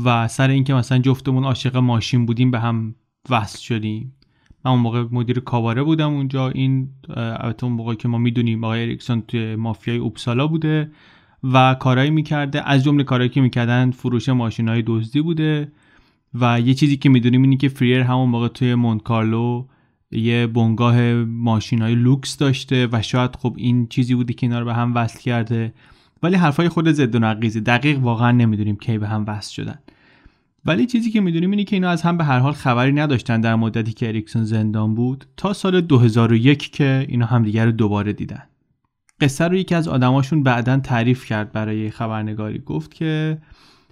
و سر اینکه مثلا جفتمون عاشق ماشین بودیم به هم وصل شدیم. من اون موقع مدیر کاواره بودم اونجا. این البته اون موقع که ما می‌دونیم آقای اریکسون توی مافیای اوپسالا بوده. و کارهایی می‌کرده. از جمله کارهایی که می‌کردن فروش ماشین های دزدی بوده و یه چیزی که می‌دونیم اینه که فریر همون موقع توی مونکارلو یه بنگاه ماشین های لوکس داشته و شاید خب این چیزی بوده که اینا رو به هم وصل کرده. ولی حرفای خود ضد و نقیضه. دقیق واقعا نمی‌دونیم کی به هم وصل شدن. ولی چیزی که می‌دونیم اینه که اینا از هم به هر حال خبری نداشتن در مدتی که اریکسون زندان بود. تا سال 2001 که اینا همدیگر رو دوباره دیدن. قصه رو یکی از آدماشون بعدا تعریف کرد برای خبرنگاری. گفت که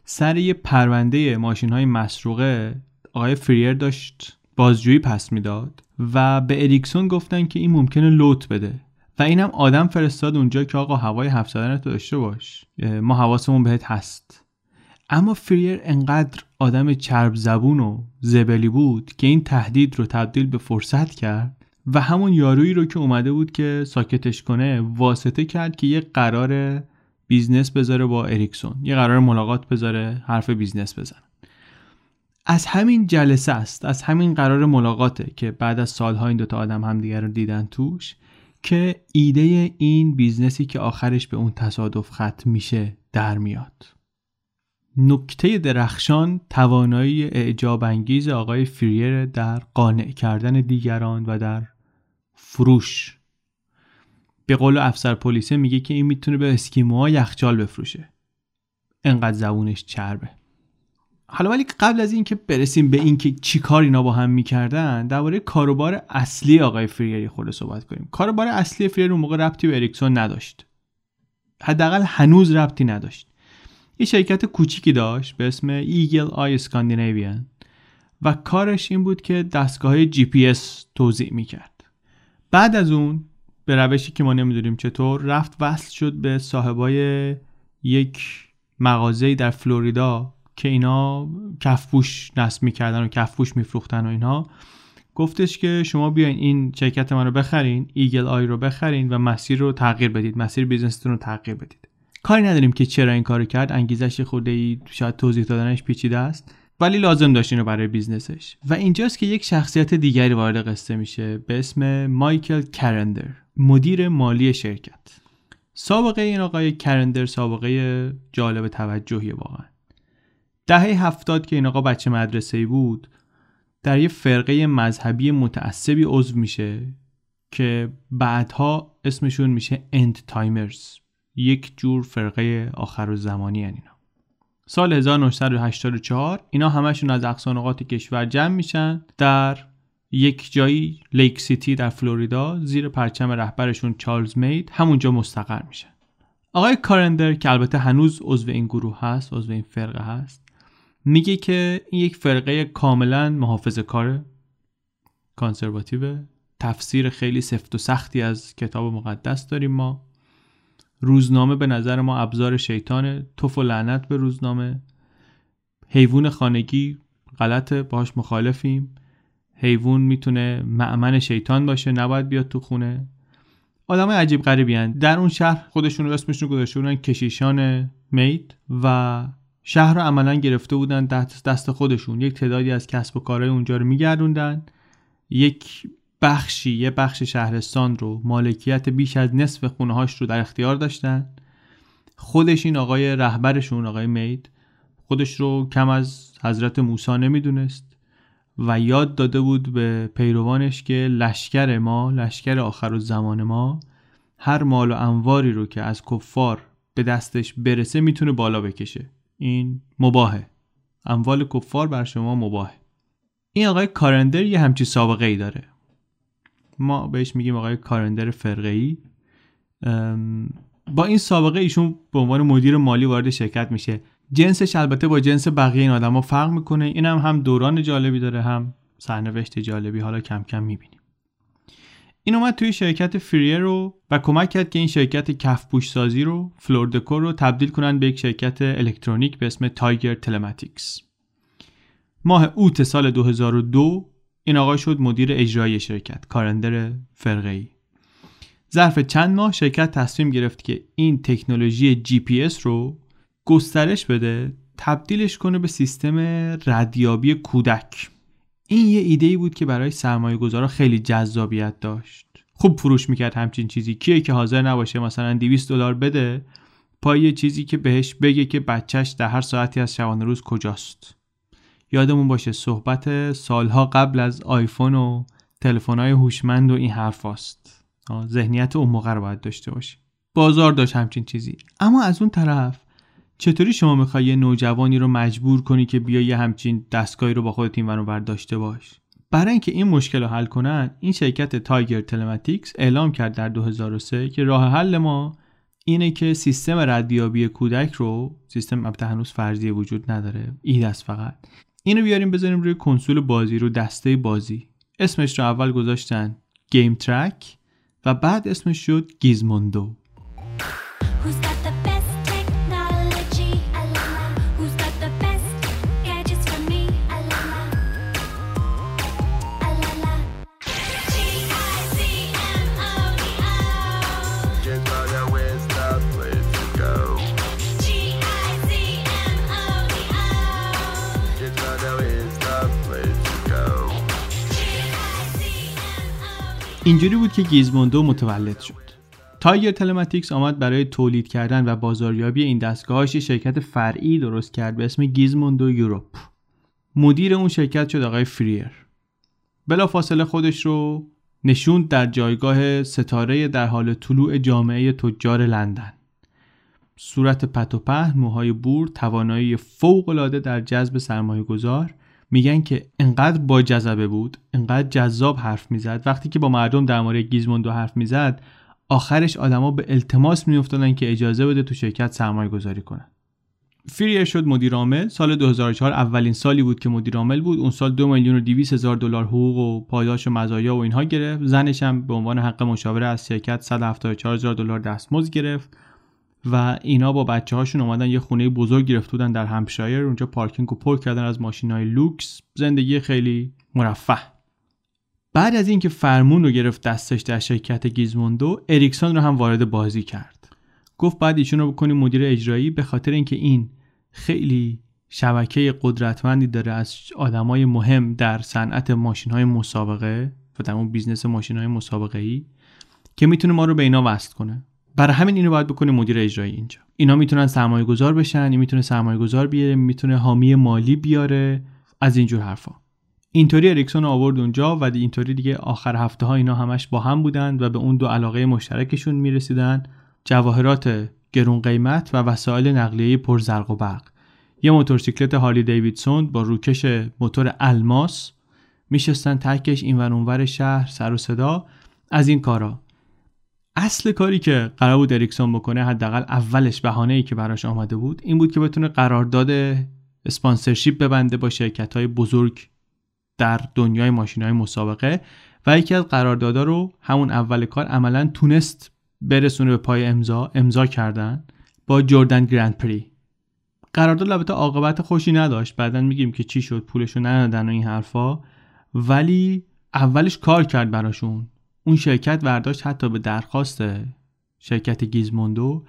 سر یه پرونده ماشین های مسروقه آقای فریر داشت بازجویی پس می‌داد و به اریکسون گفتن که این ممکنه لوت بده و اینم آدم فرستاد اونجا که آقا هوای هفت تو داشته باش ما حواسمون بهت هست. اما فریر انقدر آدم چرب زبون و زبلی بود که این تهدید رو تبدیل به فرصت کرد و همون یارویی رو که اومده بود که ساکتش کنه واسطه کرد که یه قرار بیزنس بذاره با اریکسون. یه قرار ملاقات بذاره حرف بیزنس بزنه. از همین جلسه است از همین قرار ملاقاته که بعد از سالها این دوتا آدم همدیگر رو دیدن توش که ایده این بیزنسی که آخرش به اون تصادف ختم میشه در میاد. نکته درخشان توانایی اعجاب انگیز آقای فریر در قانع کردن دیگران و در فروش. به قول افسر پلیسه میگه که این می‌تونه به اسکیموها یخچال بفروشه. انقدر زبونش چربه. حالا ولی قبل از اینکه برسیم به اینکه چی کار اینا با هم می‌کردن درباره کاروبار اصلی آقای فریر یه خورده صحبت کنیم. کاروبار اصلی فریر اون موقع ربطی به اریکسون نداشت. حداقل هنوز ربطی نداشت. یه شرکت کوچیکی داشت به اسم Eagle Eye Scandinavian و کارش این بود که دستگاه جی پی اس توضیح می‌کرد. بعد از اون به روشی که ما نمی‌دونیم چطور رفت وصل شد به صاحبای یک مغازه‌ای در فلوریدا که اینا کفپوش نصب می‌کردن و کفپوش میفروختن و اینها گفتش که شما بیاین این شرکت من رو بخرین Eagle Eye رو بخرین و مسیر رو تغییر بدید مسیر بیزنستون رو تغییر بدید. کاری نداریم که چرا این کارو کرد انگیزش خورده ای شاید توضیح دادنش پیچیده است. ولی لازم داشت اینو برای بیزنسش. و اینجاست که یک شخصیت دیگری وارد قصه میشه به اسم مایکل کرندر مدیر مالی شرکت. سابقه این آقای کرندر سابقه جالب توجهی واقعا. دهه هفتاد که این آقا بچه مدرسه بود در یه فرقه مذهبی متعصبی عضو میشه که بعدها اسمشون میشه End Timers یک جور فرقه آخرالزمانی هن اینا. سال 1984 اینا همشون از اقصی نقاط کشور جمع میشن در یک جایی Lake City در فلوریدا زیر پرچم رهبرشون چارلز مید همونجا مستقر میشن. آقای کارندر که البته هنوز عضو این گروه هست عضو این فرقه هست میگه که این یک فرقه کاملا محافظه کاره conservative تفسیر خیلی سفت و سختی از کتاب مقدس داریم ما. روزنامه به نظر ما ابزار شیطانه توف و لعنت به روزنامه. حیوان خانگی غلطه باهاش مخالفیم. حیوان می‌تونه معمن شیطان باشه نباید بیاد تو خونه. آدم عجیب غریبی در اون شهر خودشون اسمشون گذاشته بودن کشیشان مید و شهر رو عملا گرفته بودن دست خودشون. یک تعدادی از کسب و کارهای اونجا رو میگردوندن. یک بخشی یه بخش شهرستان رو مالکیت بیش از نصف خونه هاش رو در اختیار داشتن. خودش این آقای رهبرشون آقای مید خودش رو کم از حضرت موسی نمی‌دونست و یاد داده بود به پیروانش که لشکر ما لشکر آخر و زمان ما هر مال و انواری رو که از کفار به دستش برسه می‌تونه بالا بکشه. این مباهه. اموال کفار بر شما مباهه. این آقای کارندر یه همچی سابقه ای داره. ما بهش میگیم آقای کارندر فرقه ای با این سابقه ایشون به عنوان مدیر مالی وارد شرکت میشه. جنسش البته با جنس بقیه این آدما فرق می‌کنه. اینم هم, هم دوران جالبی داره هم سرنوشت جالبی. حالا کم کم می‌بینیم. این اومد توی شرکت فریر رو و کمک کرد که این شرکت کفپوش سازی رو Floor Decor رو تبدیل کنن به یک شرکت الکترونیک به اسم Tiger Telematics. ماه اوت سال 2002 این آقای شد مدیر اجرایی شرکت کارندر فرقه ای ظرف چند ماه شرکت تصمیم گرفت که این تکنولوژی جی پی اس رو گسترش بده تبدیلش کنه به سیستم ردیابی کودک. این یه ایده ای بود که برای سرمایه گذارا خیلی جذابیت داشت. خوب فروش می‌کرد همچین چیزی. کیه که حاضر نباشه مثلا 200 دلار بده پای چیزی که بهش بگه که بچهش در هر ساعتی از شبانه روز کجاست. یادمون باشه صحبت سالها قبل از آیفون و تلفن‌های هوشمند و این حرف است ذهنیت اون موقع رو باید داشته باشی. بازار داشت همچین چیزی. اما از اون طرف چطوری شما می‌خوای یه نوجوانی رو مجبور کنی که بیا یه همچین دستگاهی رو با خودت این ور داشته باش؟ برای اینکه این مشکل رو حل کنن این شرکت تایگر تلماتیکس اعلام کرد در 2003 که راه حل ما اینه که سیستم ردیابی کودک رو سیستم البته هنوز وجود نداره ایده است فقط اینو بیاریم بذاریم روی کنسول بازی رو دسته بازی. اسمش رو اول گذاشتن گیم ترک و بعد اسمش شد گیزموندو. اینجوری بود که Gizmondo متولد شد. Tiger Telematics آمد برای تولید کردن و بازاریابی این دستگاهاش شرکت فرعی درست کرد به اسم Gizmondo Europe. مدیر اون شرکت شد آقای فریر بلافاصله خودش رو نشوند در جایگاه ستاره در حال طلوع جامعه تجار لندن. صورت پت و پهن موهای بور توانایی فوق العاده در جذب سرمایه گذار میگن که انقدر با جذبه بود انقدر جذاب حرف می‌زد. وقتی که با مردم در مورد Gizmondo حرف می‌زد آخرش آدما به التماس میافتادن که اجازه بده تو شرکت سرمایه گذاری کنن. فریر شد مدیر عامل سال 2004 اولین سالی بود که مدیر عامل بود. اون سال دو میلیون و 200 هزار دلار حقوق و پاداش و مزایا و اینها گرفت. زنش هم به عنوان حق مشاوره از شرکت 174 هزار دلار دستمزد گرفت. و اینا با بچه هاشون اومدن یه خونه بزرگ گرفته بودن در همپشایر اونجا پارکینگ و پر کردن از ماشین های لوکس. زندگی خیلی مرفه. بعد از اینکه فرمون رو گرفت دستش در شرکت Gizmondo اریکسون رو هم وارد بازی کرد. گفت بعد ایشون رو بکنیم مدیر اجرایی به خاطر اینکه این خیلی شبکه قدرتمندی داره از آدمای مهم در صنعت ماشین های مسابقه و در اون بیزنس ماشین های مسابقه ای که می‌تونه ما رو به اینا وصل کنه. برای همین اینو باید بکنه مدیر اجرایی اینجا. اینا می‌تونن سرمایه گذار بشن این می‌تونه سرمایه گذار بیاره می‌تونه حامی مالی بیاره از اینجور حرفا. اینطوری اریکسون آورد اونجا و اینطوری دیگه آخر هفته ها اینا همش با هم بودن و به اون دو علاقه مشترکشون می‌رسیدن. جواهرات گرون قیمت و وسایل نقلیه پر زرق و برق. یه موتورسیکلت هارلی دیویدسون با روکش موتور الماس میشستن تکش این اونور شهر سر و صدا. از این کارا. اصل کاری که قرار بود اریکسون بکنه حداقل اولش بهانه ای که براش آمده بود این بود که بتونه قرارداد اسپانسرشیپ ببنده با شرکت های بزرگ در دنیای ماشین های مسابقه و یکی از قراردادها رو همون اول کار عملا تونست برسونه به پای امضا امضا کردن با جردن گرند پری قرارداد البته عاقبت خوشی نداشت. بعدا میگیم که چی شد پولشو ندادن و این حرفا. ولی اولش کار کرد براشون. اون شرکت برداشت حتی به درخواست شرکت گیزموندو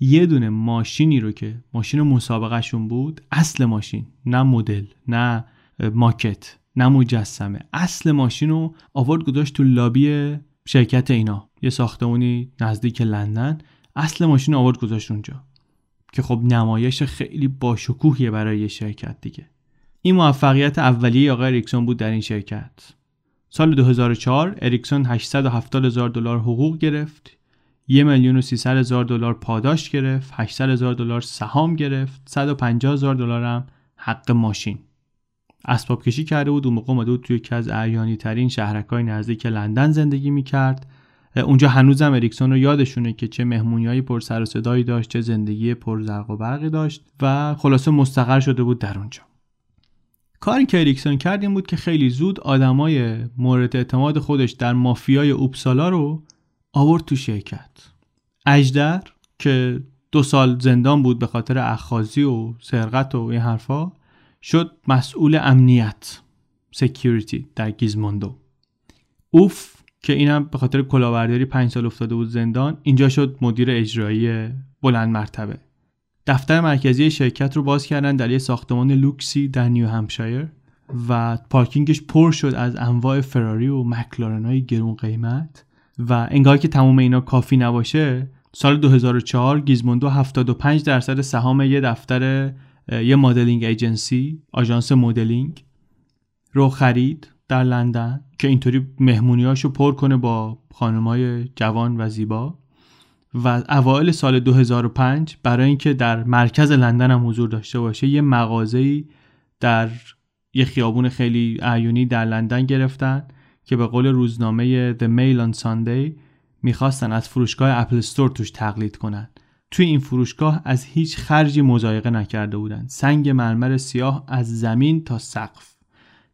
یه دونه ماشینی رو که ماشین مسابقهشون بود اصل ماشین نه مدل نه ماکت نه مجسمه اصل ماشین رو آورد گذاشت تو لابی شرکت اینا. یه ساختمونی نزدیک لندن اصل ماشین آورد گذاشت اونجا. که خب نمایش خیلی باشکوهیه برای یه شرکت دیگه. این موفقیت اولیه آقای ریکسون بود در این شرکت. سال 2004 اریکسون 870 هزار دلار حقوق گرفت. 1 میلیون و 300 هزار دلار پاداش گرفت. 800 هزار دلار سهام گرفت. 150 هزار دلار هم حق ماشین. اسباب کشی کرده بود. اون موقع اومده بود توی یکی از اعیانی ترین شهرکای نزدیک لندن زندگی می‌کرد. اونجا هنوزم اریکسون رو یادشونه که چه مهمونیایی پر سر و صدایی داشت چه زندگی پر زرق و برقی داشت و خلاصه مستقر شده بود در اونجا. کاری که اریکسون کرد این بود که خیلی زود آدمای مورد اعتماد خودش در مافیای اوپسالا رو آورد تو شرکت. اجدر که دو سال زندان بود به خاطر اخاذی و سرقت و این حرفا شد مسئول امنیت security در گیزموندو. اوف که اینم به خاطر کلاهبرداری پنج سال افتاده بود زندان اینجا شد مدیر اجرایی بلند مرتبه دفتر مرکزی شرکت رو باز کردن در یه ساختمان لوکسی در نیو همپشایر و پارکینگش پر شد از انواع فراری و مکلارن های گرون قیمت و انگار که تمام اینا کافی نباشه سال 2004 گیزموندو 75 درصد سهام یه دفتر یه modeling agency آژانس مدلینگ رو خرید در لندن که اینطوری مهمونیاشو پر کنه با خانمای جوان و زیبا. و اوایل سال 2005 برای اینکه در مرکز لندن هم حضور داشته باشه یه مغازه‌ای در یه خیابون خیلی اعیونی در لندن گرفتن که به قول روزنامه The Mail on Sunday می‌خواستن از فروشگاه اپل استور توش تقلید کنن. توی این فروشگاه از هیچ خرجی مزایقه نکرده بودن. سنگ مرمر سیاه از زمین تا سقف.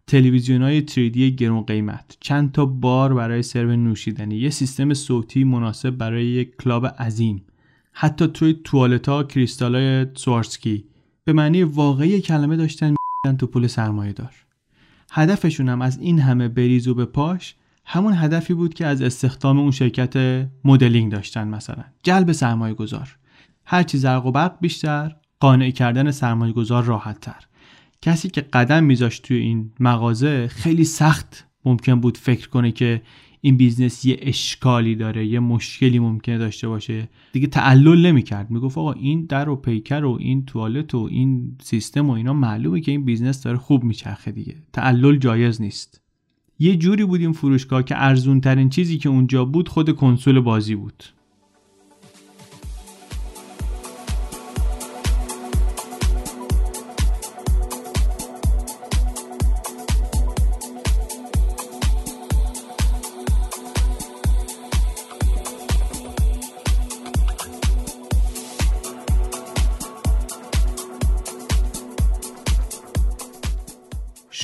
تلویزیون های 3D گرون قیمت. چند تا بار برای سرو نوشیدنی. یه سیستم صوتی مناسب برای یک کلاب عظیم. حتی توی توالت ها کریستال های سوارسکی. به معنی واقعی کلمه داشتن تو پول سرمایه دار هدفشون هم از این همه بریز و به پاش همون هدفی بود که از استخدام اون شرکت مدلینگ داشتن مثلا. جلب سرمایه گذار هرچی زرق و برق بیشتر قانع کردن سرمایه گذار راحت تر کسی که قدم میذاشت توی این مغازه خیلی سخت ممکن بود فکر کنه که این business یه اشکالی داره یه مشکلی ممکنه داشته باشه. دیگه تعلل نمی‌کرد. می‌گفت آقا این در و پیکر و این توالت و این سیستم و اینا معلومه که این business داره خوب میچرخه دیگه. تعلل جایز نیست. یه جوری بود این فروشگاه که ارزون ترین چیزی که اونجا بود خود کنسول بازی بود.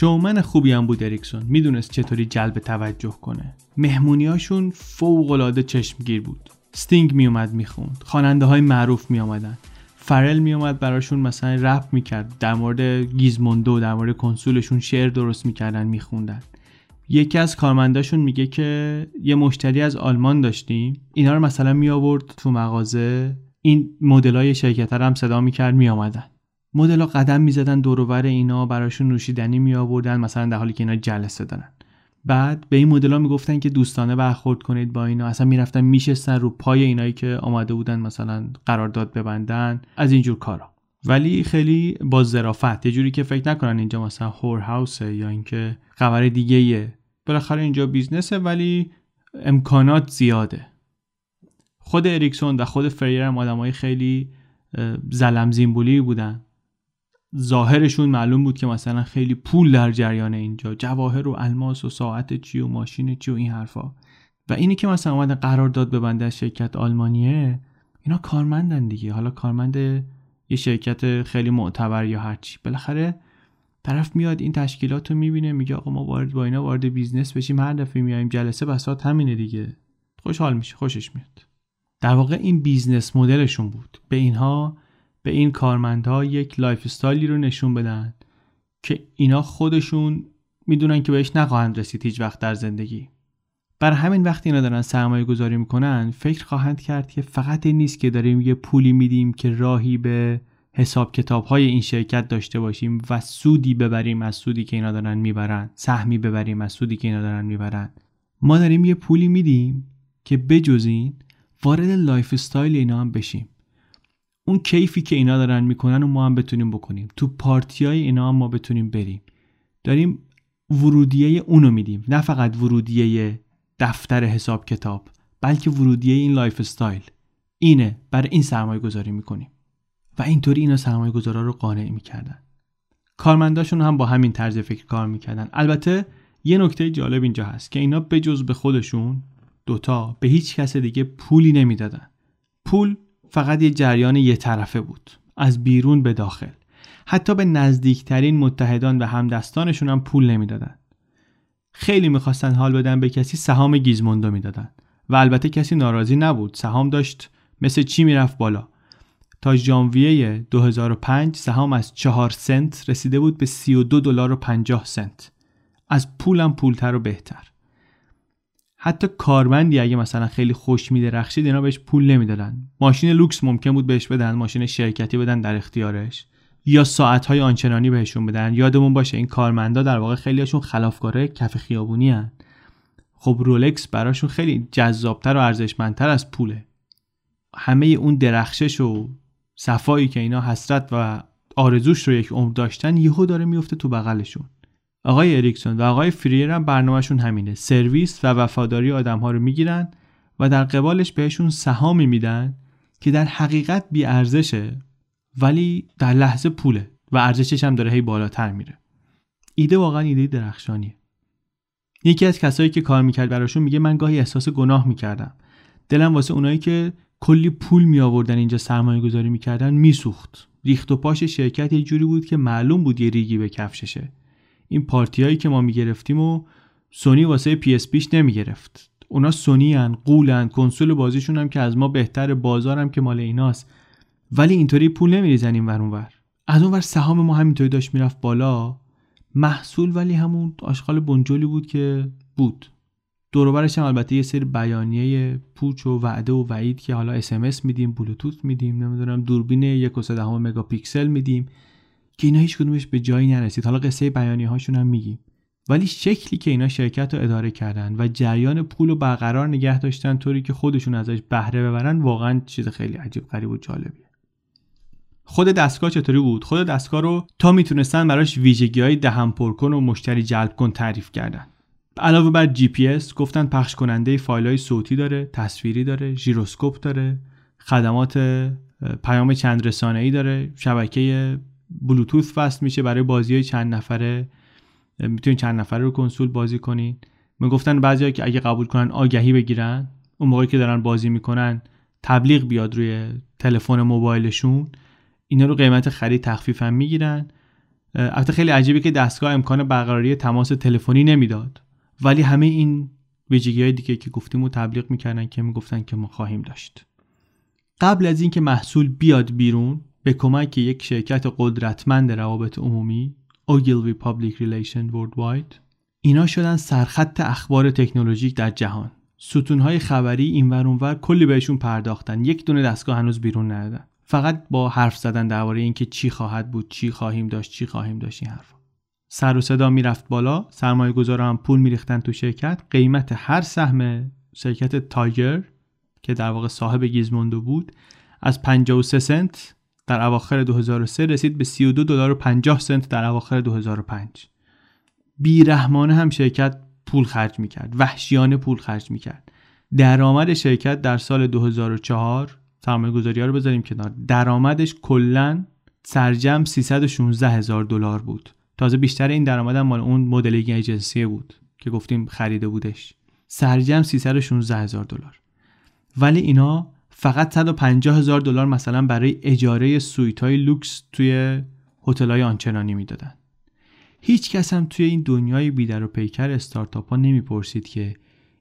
شومن خوبی هم بود اریکسون. می‌دونست چطوری جلب توجه کنه. مهمونیاشون فوق العاده چشمگیر بود. استینگ میومد می‌خوند. خواننده های معروف میآمدن. فارل میومد براشون مثلا رپ می‌کرد. در مورد گیزموندو در مورد کنسولشون شعر درست می‌کردن میخوندن. یکی از کارمنداشون میگه که یه مشتری از آلمان داشتیم. اینا رو مثلا می آورد تو مغازه. این مدل های شرکت هم صدا می‌کرد میآمدن. مدل قدم می‌زدن دورور اینا براشون نوشیدنی می آوردن مثلا در حالی که اینا جلسه دارن. بعد به این مدل ها می‌گفتن که دوستانه برخورد کنید با اینا. اصلا می‌رفتن میشستن رو پای اینایی که آماده بودن مثلا قرارداد ببندن. از اینجور کارا. ولی خیلی با ظرافت. یه جوری که فکر نکنن اینجا مثلا هور هاوسه یا اینکه خبر دیگه ایه بالاخره اینجا بیزنسه ولی امکانات زیاده. خود اریکسون و خود فریر هم آدمای خیلی زلم زیمبولی بودن. ظاهرشون معلوم بود که مثلا خیلی پول در جریان اینجا جواهر و الماس و ساعت چی و ماشین چی و این حرفا. و اینی که مثلا اومدن قرار داد ببنده از شرکت آلمانیه اینا کارمندن دیگه. حالا کارمند یه شرکت خیلی معتبر یا هرچی بالاخره طرف میاد این تشکیلات رو می‌بینه میگه آقا ما وارد با اینا وارد business بشیم هر دفعه میایم جلسه بساط همینه دیگه. خوشحال میشه خوشش میاد. در واقع این business model شون بود. به اینها به این کارمندها یک lifestyle ی رو نشون بدن که اینا خودشون می‌دونن که بهش نخواهند رسید هیچ وقت در زندگی. بر همین وقتی اینا دارن سرمایه گذاری می‌کنن فکر خواهند کرد که فقط این نیست که داریم یه پولی میدیم که راهی به حساب کتاب های این شرکت داشته باشیم و سودی ببریم از سودی که اینا دارن می‌برن سهمی ببریم از سودی که اینا دارن می‌برن. ما داریم یه پولی میدیم که بجز این وارد lifestyle اینا هم بشیم. اون کیفی که اینا دارن می‌کنن و ما هم بتونیم بکنیم. تو پارتی های اینا هم ما بتونیم بریم. داریم ورودیه اونو میدیم. نه فقط ورودیه دفتر حساب کتاب بلکه ورودیه این lifestyle. اینه. برای این سرمایه گذاری می‌کنیم. و اینطوری اینا سرمایه گذارا رو قانع می‌کردن. کارمنداشون هم با همین طرز فکر کار می‌کردن. البته یه نکته جالب اینجا هست که اینا بجز به خودشون دوتا به هیچ کس دیگه پولی نمی‌دادن. پول فقط یه جریان یه طرفه بود از بیرون به داخل. حتی به نزدیکترین متحدان و همدستانشون هم پول نمی‌دادن. خیلی می‌خواستن حال بدن به کسی سهام گیزموندو می‌دادن و البته کسی ناراضی نبود. سهام داشت مثل چی می‌رفت بالا؟ تا ژانویه 2005 سهام از 4 سنت رسیده بود به 32 دلار و 50 سنت. از پولم پولتر و بهتر. حتی کارمندی اگه مثلا خیلی خوش میدرخشید اینا بهش پول نمی‌دادن. ماشین لوکس ممکن بود بهش بدن ماشین شرکتی بدن در اختیارش. یا ساعتهای آنچنانی بهشون بدن. یادمون باشه این کارمندا در واقع خیلیشون خلافکاره کف خیابونی هن. خب رولکس براشون خیلی جذابتر و ارزشمندتر از پوله. همه اون درخشش و صفایی که اینا حسرت و آرزوش رو یک عمر داشتن یهو داره میفته تو بغلشون. آقای اریکسون و آقای فریر هم برنامهشون همینه. سرویس و وفاداری آدم ها رو می‌گیرن و در قبالش بهشون سهامی میدن که در حقیقت بی ارزشه ولی در لحظه پوله و ارزشش هم داره هی بالاتر میره. ایده واقعا ایده درخشانیه. یکی از کسایی که کار می‌کرد براشون میگه من گاهی احساس گناه می‌کردم. دلم واسه اونایی که کلی پول می آوردن اینجا سرمایه گذاری می‌کردن میسوخت. ریخت و پاش شرکت یه جوری بود که معلوم بود یه ریگی به کفششه. این پارتیایی که ما می‌گرفتیم و سونی واسه PSP ش نمی‌گرفت. اونا سونی ان غولن کنسول بازیشون هم که از ما بهتر بازارم که مال ایناست. ولی اینطوری پول نمیریزن این ور اونور از اونور سهام ما همینطوری داشت می‌رفت بالا. محصول ولی همون آشغال بنجلی بود که بود. دوروبرش هم البته یه سری بیانیه پوچ و وعده و وعید که حالا اس میدیم بلوتوت میدیم نمی‌دونم دوربین یک و مگاپیکسل میدیم. که اینا هیچ کدومش به جایی نرسید. حالا قصه بیانیه هاشون هم میگیم. ولی شکلی که اینا شرکت رو اداره کردن و جریان پول رو برقرار نگه داشتن طوری که خودشون ازش بهره ببرن واقعا چیز خیلی عجیب غریب و جالبیه. خود دستگاه چطوری بود؟ خود دستگاه رو تا می‌تونستن براش ویژگی های دهم پرکن و مشتری جلب کن تعریف کردن. علاوه بر جی پی اس گفتن پخش کننده فایل های صوتی داره تصویری داره ژیروسکوپ داره خدمات پیام چند رسانه ای داره شبکه بلوتوث وصل میشه برای بازی های چند نفره. می‌تونین چند نفره رو کنسول بازی کنین. می‌گفتن بعضی که اگه قبول کنن آگهی بگیرن. اون موقعی که دارن بازی می‌کنن تبلیغ بیاد روی تلفن موبایلشون. اینا رو قیمت خرید تخفیف هم می‌گیرن. البته خیلی عجیبه که دستگاه امکان برقراری تماس تلفنی نمی‌داد. ولی همه این ویژگی های دیگه که گفتیم و تبلیغ می‌کردن که می‌گفتن که ما خواهیم داشت. قبل از اینکه محصول بیاد بیرون به کمک یک شرکت قدرتمند روابط عمومی Ogilvy Public Relation Worldwide اینا شدن سرخط اخبار تکنولوژیک در جهان. ستونهای خبری این اونور کلی بهشون پرداختن. یک دونه دستگاه هنوز بیرون ندادن. فقط با حرف زدن درباره اینکه چی خواهد بود چی خواهیم داشت چی خواهیم داشت این حرفا. سر و صدا می‌رفت بالا. سرمایه گذارا هم پول میریختن تو شرکت. قیمت هر سهم شرکت تایگر که در واقع صاحب گیزموندو بود از 53 سنت در اواخر 2003 رسید به 32 دلار و 50 سنت در اواخر 2005 بیرحمانه هم شرکت پول خرج می‌کرد وحشیانه پول خرج می‌کرد. درآمد شرکت در سال 2004 سرمایه گذاری ها رو بذاریم کنار درآمدش کلا سرجمع 316 هزار دلار بود. تازه بیشتر این درآمد مال اون model agency بود که گفتیم خریده بودش. سرجمع 316 هزار دلار. ولی اینا فقط 150 هزار دلار مثلا برای اجاره سویت های لوکس توی هتل های آنچنانی می‌دادن. هیچ کس هم توی این دنیای بی در و پیکر استارتاپ ها نمی‌پرسید که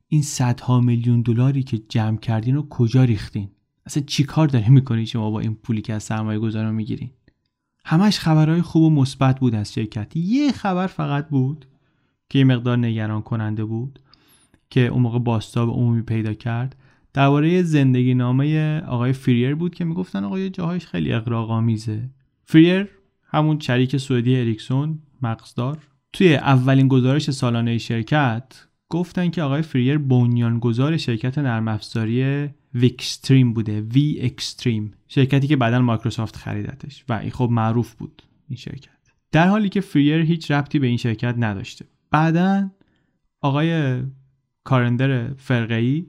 این صدها میلیون دلاری که جمع کردین رو کجا ریختین؟ اصلا چیکار داری می‌کنی شما با این پولی که از سرمایه گذاران می‌گیرین؟ همش خبرهای خوب و مثبت بود از شرکت. یه خبر فقط بود که یه مقدار نگران کننده بود که اون موقع بازتاب عمومی پیدا کرد. درباره زندگی نامه آقای فریر بود که می‌گفتن آقا یه جاهاییش خیلی اغراق‌آمیزه فریر همون شریک سوئدی اریکسون مغازه‌دار توی اولین گزارش سالانه شرکت گفتن که آقای فریر بنیانگذار شرکت نرم افزاری VXtreme بوده VXtreme شرکتی که بعدا مایکروسافت خریدتش. و این خب معروف بود این شرکت. در حالی که فریر هیچ ربطی به این شرکت نداشته. بعدا آقای کارندر فرقه‌ای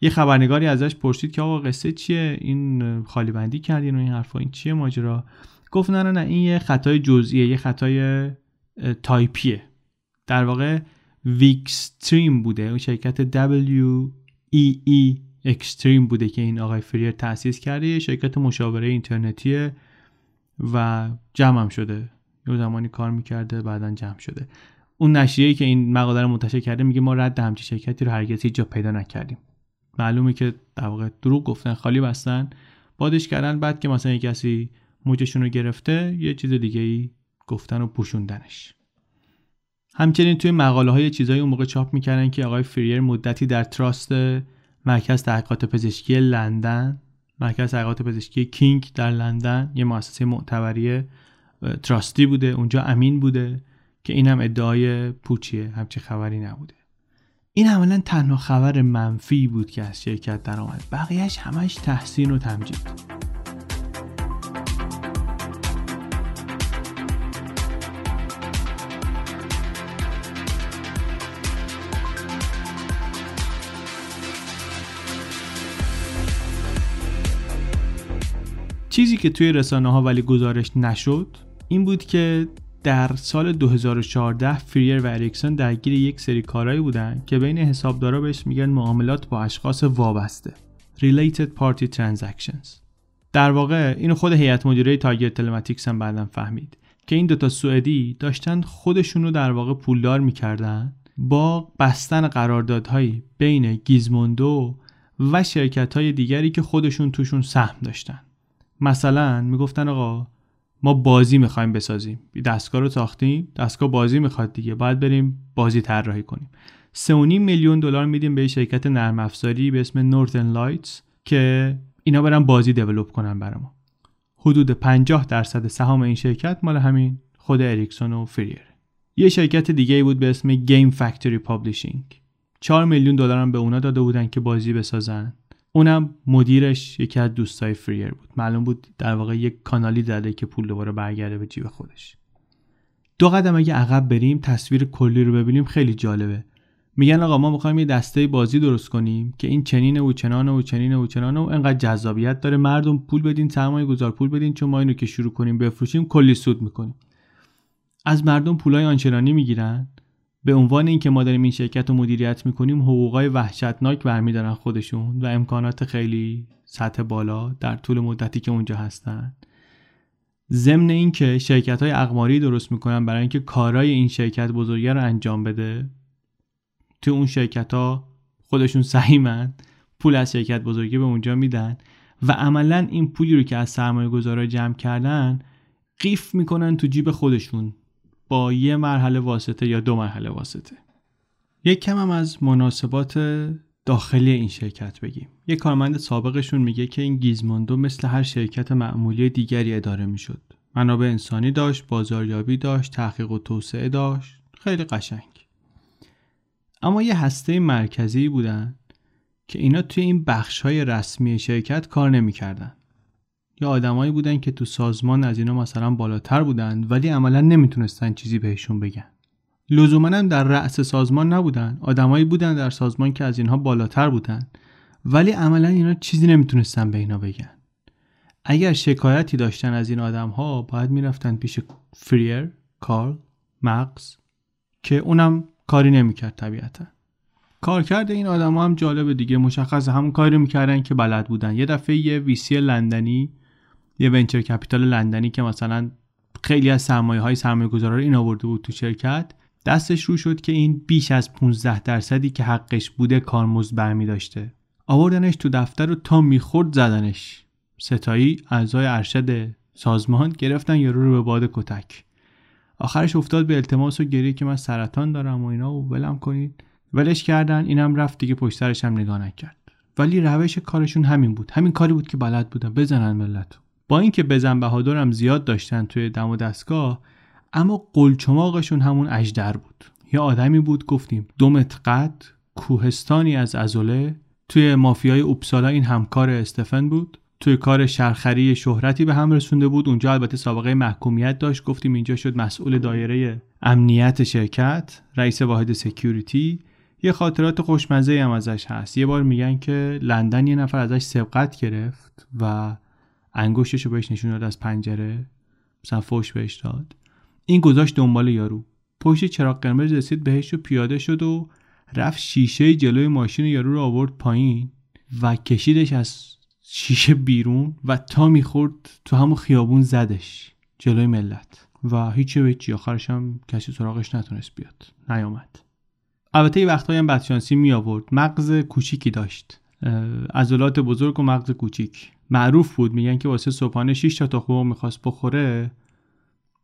یه خبرنگاری ازش پرسید که آقا قصه چیه؟ این خالی بندی کردین و این حرفا این چیه ماجرا؟ گفت نه نه این یه خطای جزئیه یه خطای تایپیه. در واقع ویکستریم بوده. اون شرکت W E E اکستریم بوده که این آقای فریر تأسیس کرده. یه شرکت مشاوره اینترنتی و جمع هم شده. یه زمانی کار می‌کرده بعدا جمع شده. اون نشریه که این مقاله رو منتشر کرده میگه ما رد همچین شرکتی رو هرگز هیچ جا پیدا نکردیم. معلومه که در واقع دروغ گفتن خالی بستن. بادش کردن بعد که مثلا یک کسی موجشون رو گرفته یه چیز دیگه ای گفتن و پوشوندنش. همچنین توی مقاله های چیزایی اون موقع چاپ می‌کردن که آقای فریر مدتی در تراست مرکز تحقیقات پزشکی لندن مرکز تحقیقات پزشکی کینگ در لندن یه مؤسسه معتبری تراستی بوده اونجا امین بوده که این هم ادعای پوچیه همچی خبری نبوده. این عملا تنها خبر منفی بود که از شرکت در آمد بقیهش همش تحسین و تمجید. چیزی که توی رسانه ها ولی گزارش نشد این بود که در سال 2014 فریر و اریکسون درگیر یک سری کارهایی بودن که بین حسابدارا بهش میگن معاملات با اشخاص وابسته Related Party Transactions. در واقع اینو خود هیئت مدیره تاگر تلماتیکس هم بعدا فهمید که این دوتا سوئدی داشتن خودشون رو در واقع پولدار می‌کردن با بستن قراردادهایی بین گیزموندو و شرکت های دیگری که خودشون توشون سهم داشتن. مثلا می‌گفتن آقا ما بازی می‌خوایم بسازیم. دستگاه رو ساختیم. دستگاه بازی می‌خواد دیگه. باید بریم بازی طراحی کنیم. 3.5 میلیون دلار میدیم به شرکت نرم افزاری به اسم Northern Lights که اینا برن بازی develop کنن برای ما حدود 50 درصد سهام این شرکت مال همین خود اریکسون و فریر یه شرکت دیگه بود به اسم Game Factory Publishing 4 میلیون دلار هم به اونا داده بودن که بازی بسازن. اونم مدیرش یکی از دوستای فریر بود. معلوم بود در واقع یک کانالی داده که پول دوباره برگرده به جیب خودش. دو قدم اگه عقب بریم تصویر کلی رو ببینیم خیلی جالبه. میگن آقا ما می‌خوایم یه دسته بازی درست کنیم که این چنین و چنان و چنین و چنان و انقدر جذابیت داره. مردم پول بدین سرمایه گذار پول بدین چون ما اینو که شروع کنیم بفروشیم کلی سود می‌کنیم. از مردم پولای آنچنانی می‌گیرن. به عنوان اینکه ما داریم این شرکت رو مدیریت می‌کنیم حقوقای وحشتناک برمیدارن خودشون و امکانات خیلی سطح بالا در طول مدتی که اونجا هستن. ضمن اینکه شرکت های اقماری درست می‌کنن برای اینکه کارای این شرکت بزرگه رو انجام بده تو اون شرکت ها خودشون سهیمن پول از شرکت بزرگی به اونجا میدن و عملا این پولی رو که از سرمایه گذارا جمع کردن قیف می‌کنن تو جیب خودشون. با یه مرحله واسطه یا دو مرحله واسطه. یک کم هم از مناسبات داخلی این شرکت بگیم. یک کارمند سابقشون میگه که این گیزماندو مثل هر شرکت معمولی دیگری اداره می‌شد. منابع انسانی داشت بازاریابی داشت تحقیق و توسعه داشت. خیلی قشنگ. اما یه هسته مرکزی بودن که اینا توی این بخش های رسمی شرکت کار نمی‌کردن. یا آدمایی بودن که تو سازمان از اینا مثلا بالاتر بودن ولی عملا نمی‌تونستن چیزی بهشون بگن. لزوما هم در رأس سازمان نبودن. آدمایی بودن در سازمان که از اینها بالاتر بودن. ولی عملا اینا چیزی نمی‌تونستن به اینا بگن. اگر شکایتی داشتن از این آدم ها باید می‌رفتن پیش فریر، کارل، مکس که اونم کاری نمی‌کرد طبیعتا. کارکرد این آدم ها هم جالب دیگه. مشخص همون کاری می‌کردن که بلد بودن. یه دفعه یه ویسی لندنی یه ونچر کپیتال لندنی که مثلا خیلی از سرمایه های سرمایه گذارا رو این آورده بود تو شرکت دستش رو شد که این بیش از 15 درصدی که حقش بوده کارمزد برمی داشته. آوردنش تو دفتر و تا می‌خورد زدنش. ستایی اعضای ارشد سازمان گرفتن یارو رو به باد کتک. آخرش افتاد به التماس و گریه که من سرطان دارم و اینا و ولم کنید ولش کردن اینم رفت دیگه پشت سرش هم نگاه نکرد. ولی روش کارشون همین بود. همین کاری بود که بلد بودن بزنن ملت. با اینکه بزن بهادرم زیاد داشتن توی دم و دستگاه اما قلچماقشون همون اجدر بود. یه آدمی بود گفتیم دو متر کوهستانی از ازوله توی مافیای اوپسالا این همکار استفن بود. توی کار شرخری شهرتی به هم رسونده بود. اونجا البته سابقه محکومیت داشت. گفتیم اینجا شد مسئول دایره امنیت شرکت رئیس واحد سکیوریتی. یه خاطرات خوشمزه هم ازش هست. یه بار میگن که لندن یه نفر ازش سبقت گرفت و انگشتش رو بهش نشون داد از پنجره مثلا فوش بهش داد. این گذاشت دنبال یارو. پشت چراغ قرمز رسید بهش و پیاده شد و رفت شیشه جلوی ماشین یارو رو آورد پایین و کشیدش از شیشه بیرون و تا می‌خورد تو همون خیابون زدش جلوی ملت و هیچی به چی. آخرش هم کسی سراغش نتونست بیاد. نیامد. البته یه وقتهایی هم بدشانسی می آورد مغز کوچیکی داشت. عضلات بزرگ و مغز کوچیک. معروف بود میگن که واسه صبحانه 6 تا تخم می‌خواست بخوره.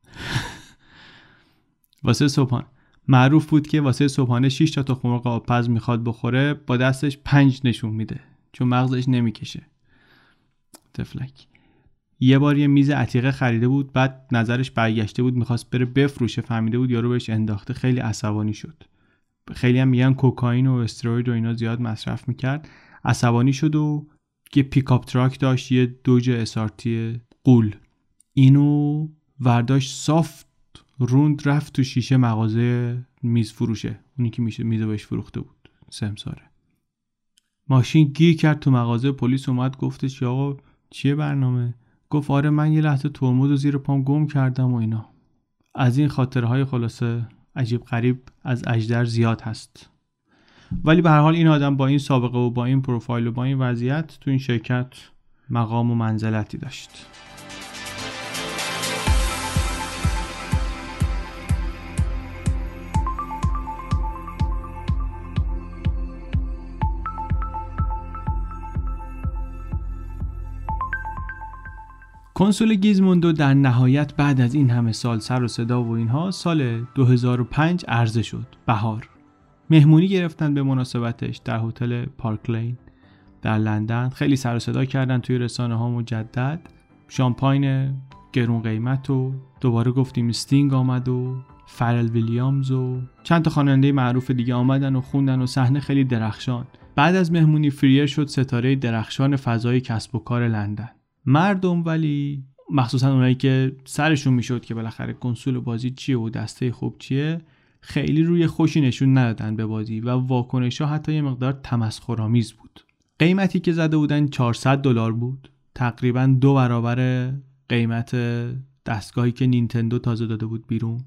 واسه صبحانه. معروف بود که واسه صبحانه 6 تا تخم مرغ آبپز می‌خواد بخوره با دستش پنج نشون میده چون مغزش نمی‌کشه. تفلک یه بار یه میز عتیقه خریده بود بعد نظرش برگشته بود می‌خواست بره بفروشه فهمیده بود یارو بهش انداخته خیلی عصبانی شد. خیلی هم میگن کوکائین و استروید و اینا زیاد مصرف می‌کرد. عصبانی شد و یه pickup truck داشت یه Dodge SRT غول. اینو ورداشت صاف روند رفت تو شیشه مغازه میز فروشه. اونی که میشه میز بهش فروخته بود سمساره. ماشین گیر کرد تو مغازه پلیس اومد گفتش آقا چیه برنامه؟ گفت آره من یه لحظه ترمز و زیر پام گم کردم و اینا. از این خاطرهای خلاصه عجیب غریب از اجدر زیاد هست. ولی به هر حال این آدم با این سابقه و با این پروفایل و با این وضعیت تو این شرکت مقام و منزلتی داشت. کنسول گیزموندو در نهایت بعد از این همه سال سر و صدا و اینها سال 2005 عرضه شد. بهار. مهمونی گرفتن به مناسبتش در هتل Park Lane. در لندن خیلی سر و صدا کردن توی رسانه ها مجدد. شامپاین گرون قیمت و دوباره گفتیم Sting آمد و فرل ویلیامز و چند تا خواننده معروف دیگه آمدن و خوندن و صحنه خیلی درخشان. بعد از مهمونی فریر شد ستاره درخشان فضای کسب و کار لندن. مردم ولی مخصوصا اونایی که سرشون می‌شد که بالاخره کنسول بازی چیه و دسته خوب چیه خیلی روی خوشی نشون ندادن به بازی و واکنش ها حتی یه مقدار تمسخرآمیز بود. قیمتی که زده بودن 400 دلار بود. تقریبا دو برابر قیمت دستگاهی که نینتندو تازه داده بود بیرون.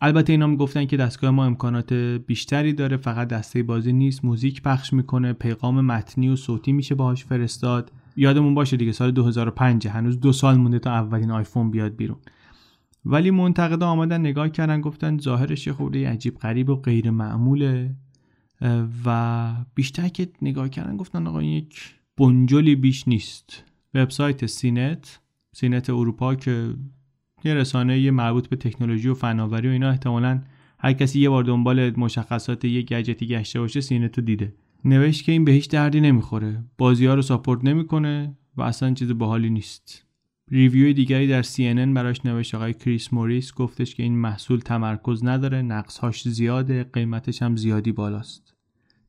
البته اینا می‌گفتن که دستگاه ما امکانات بیشتری داره فقط دسته بازی نیست. موزیک پخش می‌کنه پیغام متنی و صوتی میشه باهاش فرستاد. یادمون باشه دیگه سال 2005 هنوز دو سال مونده تا اولین آیفون بیاد بیرون. ولی منتقدا آمدن نگاه کردن گفتن ظاهرش یه خورده عجیب غریب و غیر معموله. و بیشتر که نگاه کردن گفتن آقا یک بنجلی بیش نیست. وبسایت CNET CNET اروپا که یه رسانه مربوط به تکنولوژی و فناوری و اینا احتمالا هر کسی یه بار دنبال مشخصات یک گجتی گشته باشه CNET رو دیده. نوشت که این به هیچ دردی نمی‌خوره. بازی ها رو support نمی‌کنه و اصلا چیز باحالی نیست. review دیگری در CNN براش نوشت آقای کریس موریس گفتش که این محصول تمرکز نداره نقصهاش زیاده قیمتش هم زیادی بالاست.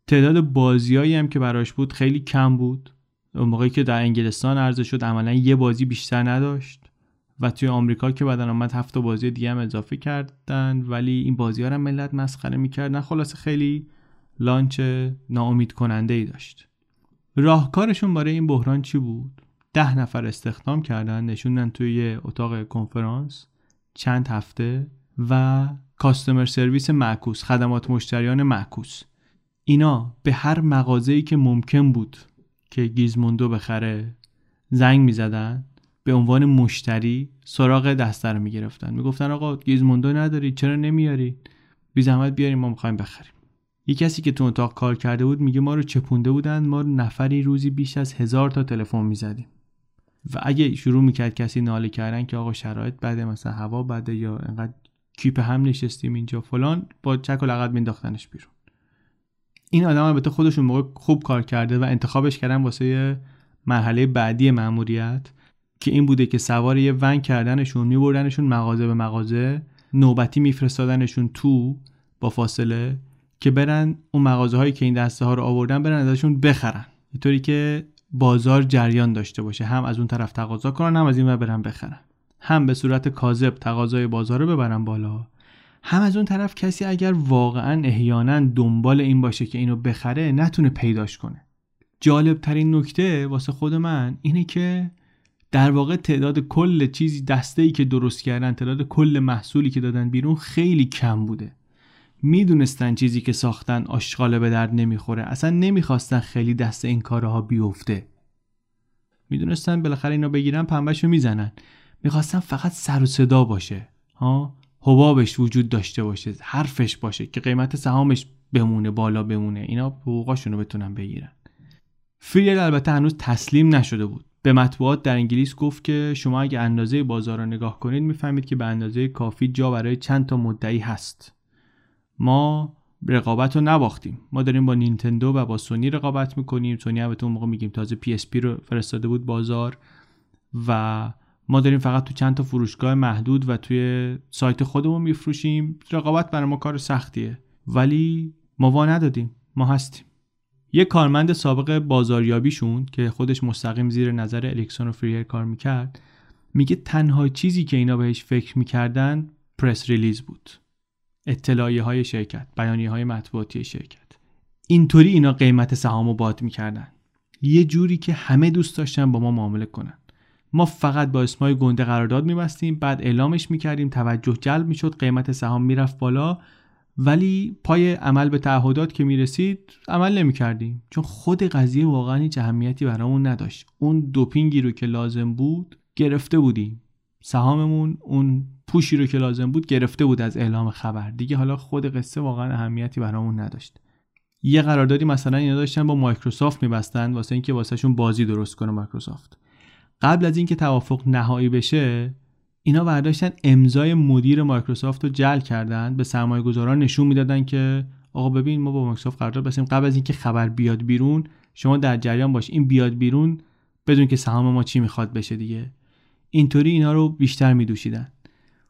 تعداد بازیایی هم که براش بود خیلی کم بود. اون موقعی که در انگلستان عرضه شد عملا یه بازی بیشتر نداشت و توی آمریکا که بعدن آمد هفت بازی دیگه هم اضافه کردن ولی این بازی ها رو ملت مسخره می‌کردن خلاصه خیلی launch ناامید کننده ای داشت. راهکارشون برای این بحران چی بود؟ ده نفر استخدام کردن نشوندن توی اتاق کنفرانس چند هفته و کاستمر سرویس معکوس خدمات مشتریان معکوس. اینا به هر مغازه‌ای که ممکن بود که گیزموندو بخره زنگ می‌زدن به عنوان مشتری سراغ دسته رو می‌گرفتن. می‌گفتن آقا گیزموندو نداری چرا نمیاری؟ بی زحمت بیاریم ما می‌خوایم بخریم. یه کسی که تو اتاق کار کرده بود میگه ما رو چپونده بودن ما نفری روزی بیش از هزار تا تلفن می‌زدیم. و اگه شروع می‌کرد کسی ناله کردن که آقا شرایط بده مثلا هوا بده یا انقدر کیپ هم نشستیم اینجا فلان با چک و لغت مینداختنش بیرون. این آدم البته خودشون موقع خوب کار کرده و انتخابش کردن واسه مرحله بعدی مأموریت که این بوده که سوار یه ون کردنشون میبردنشون مغازه به مغازه نوبتی میفرستادنشون تو با فاصله که برن اون مغازه هایی که این دسته ها رو آوردن برن ازشون بخرن. اینطوری که بازار جریان داشته باشه. هم از اون طرف تقاضا کنن هم از این برن بخرن. هم به صورت کاذب تقاضای بازار رو ببرن بالا. هم از اون طرف کسی اگر واقعا احیانا دنبال این باشه که اینو بخره نتونه پیداش کنه. جالب ترین نکته واسه خود من اینه که در واقع تعداد کل چیزی دسته ای که درست کردن تعداد کل محصولی که دادن بیرون خیلی کم بوده. می‌دونستن چیزی که ساختن آشغاله به درد نمی‌خوره. اصلا نمی‌خواستن خیلی دست این کارها بیفته. می‌دونستن بالاخره اینا بگیرن پنبهشو می‌زنن. می‌خواستن فقط سر و صدا باشه. ها؟ حبابش وجود داشته باشه حرفش باشه که قیمت سهامش بمونه بالا بمونه. اینا حقوقاشون رو بتونن بگیرن. فریر البته هنوز تسلیم نشده بود. به مطبوعات در انگلیس گفت که شما اگه اندازه بازار رو نگاه کنید می‌فهمید که به اندازه کافی جا برای چند تا مدعی هست. ما رقابت رو نباختیم. ما داریم با نینتندو و با سونی رقابت می‌کنیم. سونی البته اون موقع میگیم تازه PSP رو فرستاده بود بازار و ما داریم فقط تو چند تا فروشگاه محدود و توی سایت خودمون میفروشیم. رقابت برای ما کار سختیه. ولی ما وا ندادیم. ما هستیم. یه کارمند سابق بازاریابیشون که خودش مستقیم زیر نظر الیکسون و فریر کار می‌کرد میگه تنها چیزی که اینا بهش فکر می‌کردن پرس ریلیز بود. اطلاعیه های شرکت بیانیه های مطبوعاتی شرکت. اینطوری اینا قیمت سهام رو باد می‌کردن. یه جوری که همه دوست داشتن با ما معامله کنن. ما فقط با اسمای گنده قرارداد میبستیم بعد اعلامش می‌کردیم توجه جلب می‌شد قیمت سهام می‌رفت بالا. ولی پای عمل به تعهدات که می‌رسید عمل نمی‌کردیم. چون خود قضیه واقعا هیچ اهمیتی برامون نداشت. اون دوپینگی رو که لازم بود گرفته بودیم. سهاممون اون پوشی رو که لازم بود گرفته بود از اعلام خبر. دیگه حالا خود قصه واقعا اهمیتی برامون نداشت. یه قراردادی مثلا اینا داشتن با مایکروسافت میبستن واسه اینکه واسهشون بازی درست کنه مایکروسافت. قبل از اینکه توافق نهایی بشه اینا برداشتن امضای مدیر مایکروسافت رو جل کردن به سرمایه گذاران نشون می‌دادن که آقا ببین ما با مایکروسافت قرارداد بستیم. قبل از اینکه خبر بیاد بیرون شما در جریان باش. این بیاد بیرون بدون که سهام ما چی می‌خواد بشه دیگه. اینطوری اینا رو بیشتر میدوشیدن.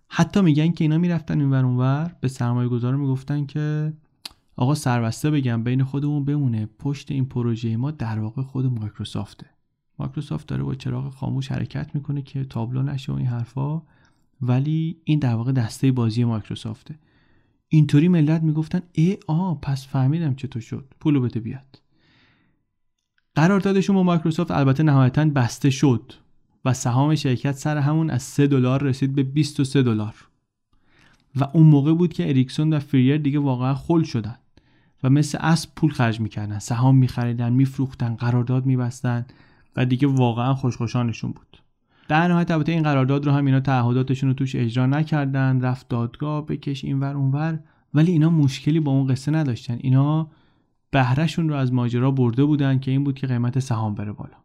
حتی میگن که اینا می‌رفتن اینور اونور به سرمایه گذار می‌گفتن که آقا سربسته بگم بین خودمون بمونه پشت این پروژه ما در واقع خود مایکروسافته. مایکروسافت داره با چراغ خاموش حرکت می‌کنه که تابلو نشه و این حرفا ولی این در واقع دسته بازی مایکروسافته. اینطوری ملت می‌گفتن ای آ پس فهمیدم چطور شد پولو بده بیاد. قراردادشون با مایکروسافت البته نهایتا بسته شد. و سهام شرکت سر همون از 3 دلار رسید به 23 دلار. و اون موقع بود که اریکسون و فریر دیگه واقعا خل شدن و مثل اسب پول خرج می‌کردن. سهام میخریدن میفروختن قرارداد میبستن و دیگه واقعا خوشخوشانشون بود. در نهایت البته این قرارداد رو هم اینا تعهداتشون رو توش اجرا نکردن. رفت دادگاه بکش اینور اونور ولی اینا مشکلی با اون قصه نداشتن. اینا بهرهشون رو از ماجرا برده بودن که این بود که قیمت سهام بره بالا.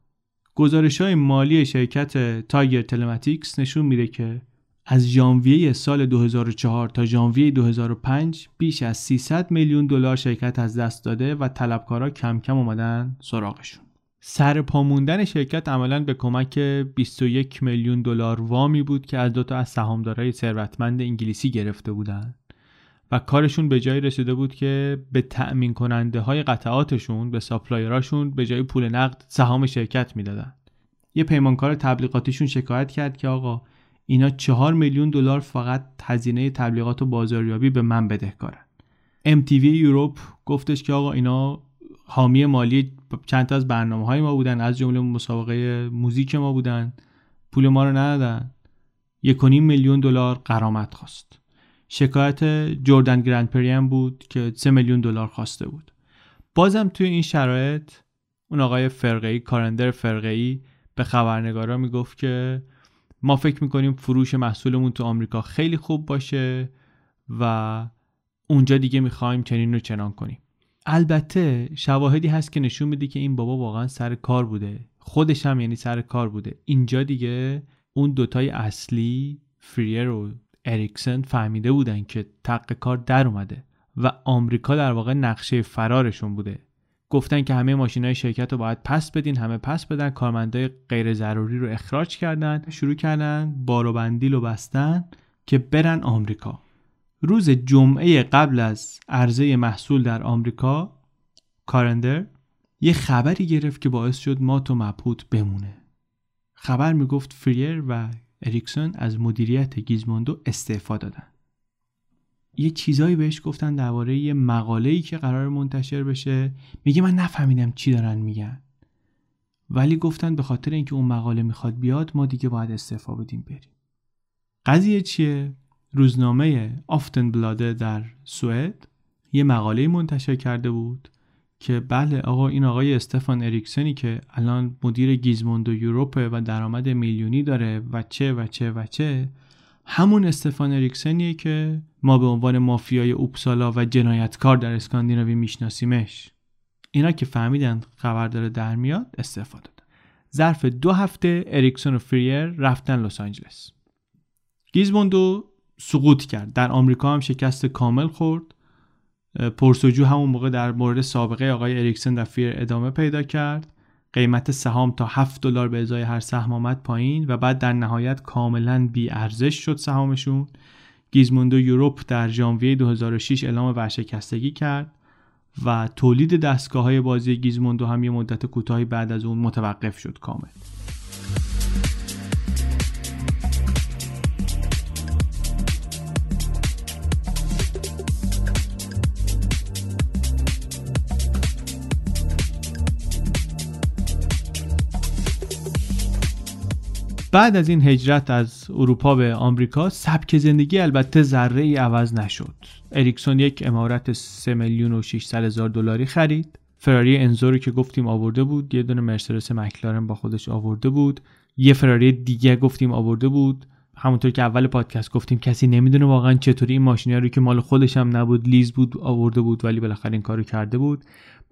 گزارش های مالی شرکت تایگر تلماتیکس نشون میده که از ژانویه سال 2004 تا ژانویه 2005 بیش از 300 میلیون دلار شرکت از دست داده و طلبکارا کم کم اومدن سراغشون. سر پاموندن شرکت عملا به کمک 21 میلیون دلار وامی بود که از دو تا از سهامدارای ثروتمند انگلیسی گرفته بودند و کارشون به جایی رسیده بود که به تأمین کننده های قطعاتشون به ساپلایراشون به جای پول نقد سهام شرکت می‌دادن. یه پیمانکار تبلیغاتیشون شکایت کرد که آقا اینا چهار میلیون دلار فقط هزینه تبلیغات و بازاریابی به من بدهکارن. MTV یوروپ گفتش که آقا اینا حامی مالی چند تا از برنامه های ما بودن از جمله مسابقه موزیک ما بودن. پول ما رو ندادن. یک میلیون دلار قرامت خواست. شکایت جردن گرند پریم بود که 3 میلیون دلار خواسته بود. بازم توی این شرایط اون آقای فرقه‌ای کارندر فرقه‌ای به خبرنگارا می‌گفت که ما فکر می‌کنیم فروش محصولمون تو آمریکا خیلی خوب باشه و اونجا دیگه می‌خوایم چنین رو چنان کنیم. البته شواهدی هست که نشون میده که این بابا واقعا سر کار بوده. خودش هم یعنی سر کار بوده. اینجا دیگه اون دوتای اصلی فریر و اریکسن فهمیده بودن که تق کار در اومده و آمریکا در واقع نقشه فرارشون بوده. گفتن که همه ماشین های شرکت رو باید پس بدین همه پس بدن کارمندای غیر ضروری رو اخراج کردن شروع کردن بار و بندیل و بستن که برن آمریکا. روز جمعه قبل از عرضه محصول در آمریکا کارندر یه خبری گرفت که باعث شد ما تو مبهوت بمونه. خبر می‌گفت فریر و اریکسون از مدیریت گیزموندو استعفا دادن. یه چیزایی بهش گفتن درباره یه مقاله‌ای که قرار منتشر بشه. میگه من نفهمیدم چی دارن میگن. ولی گفتن به خاطر اینکه اون مقاله می‌خواد بیاد ما دیگه باید استعفا بدیم بریم. قضیه چیه؟ روزنامه آفتن بلاده در سوئد یه مقاله منتشر کرده بود. که بله آقا این آقای استفان اریکسنی که الان مدیر گیزموندو یوروپه و درآمد میلیونی داره و چه و چه و چه همون استفان اریکسنیه که ما به عنوان مافیای اوپسالا و جنایتکار در اسکاندیناوی میشناسیمش. اینا که فهمیدن خبر داره در میاد استفاده دادن ظرف دو هفته اریکسون و فریر رفتن لس آنجلس. گیزموندو سقوط کرد. در آمریکا هم شکست کامل خورد. پرس‌وجو همون موقع در مورد سابقه آقای اریکسون و فریر ادامه پیدا کرد. قیمت سهام تا 7 دلار به ازای هر سهم آمد پایین و بعد در نهایت کاملا بی ارزش شد سهامشون. Gizmondo Europe در ژانویه 2006 اعلام ورشکستگی کرد و تولید دستگاه های بازی گیزموندو هم یه مدت کوتاهی بعد از اون متوقف شد کامل. بعد از این هجرت از اروپا به آمریکا سبک زندگی البته ذره ای عوض نشد. اریکسون یک عمارت 3 میلیون و 600 هزار دلاری خرید. فراری انزو رو که گفتیم آورده بود یه دونه مرسدس مکلارن با خودش آورده بود. یه فراری دیگه گفتیم آورده بود. همونطور که اول پادکست گفتیم کسی نمی‌دونه واقعا چطوری این ماشینی رو که مال خودش هم نبود lease بود آورده بود ولی بالاخره این کارو کرده بود.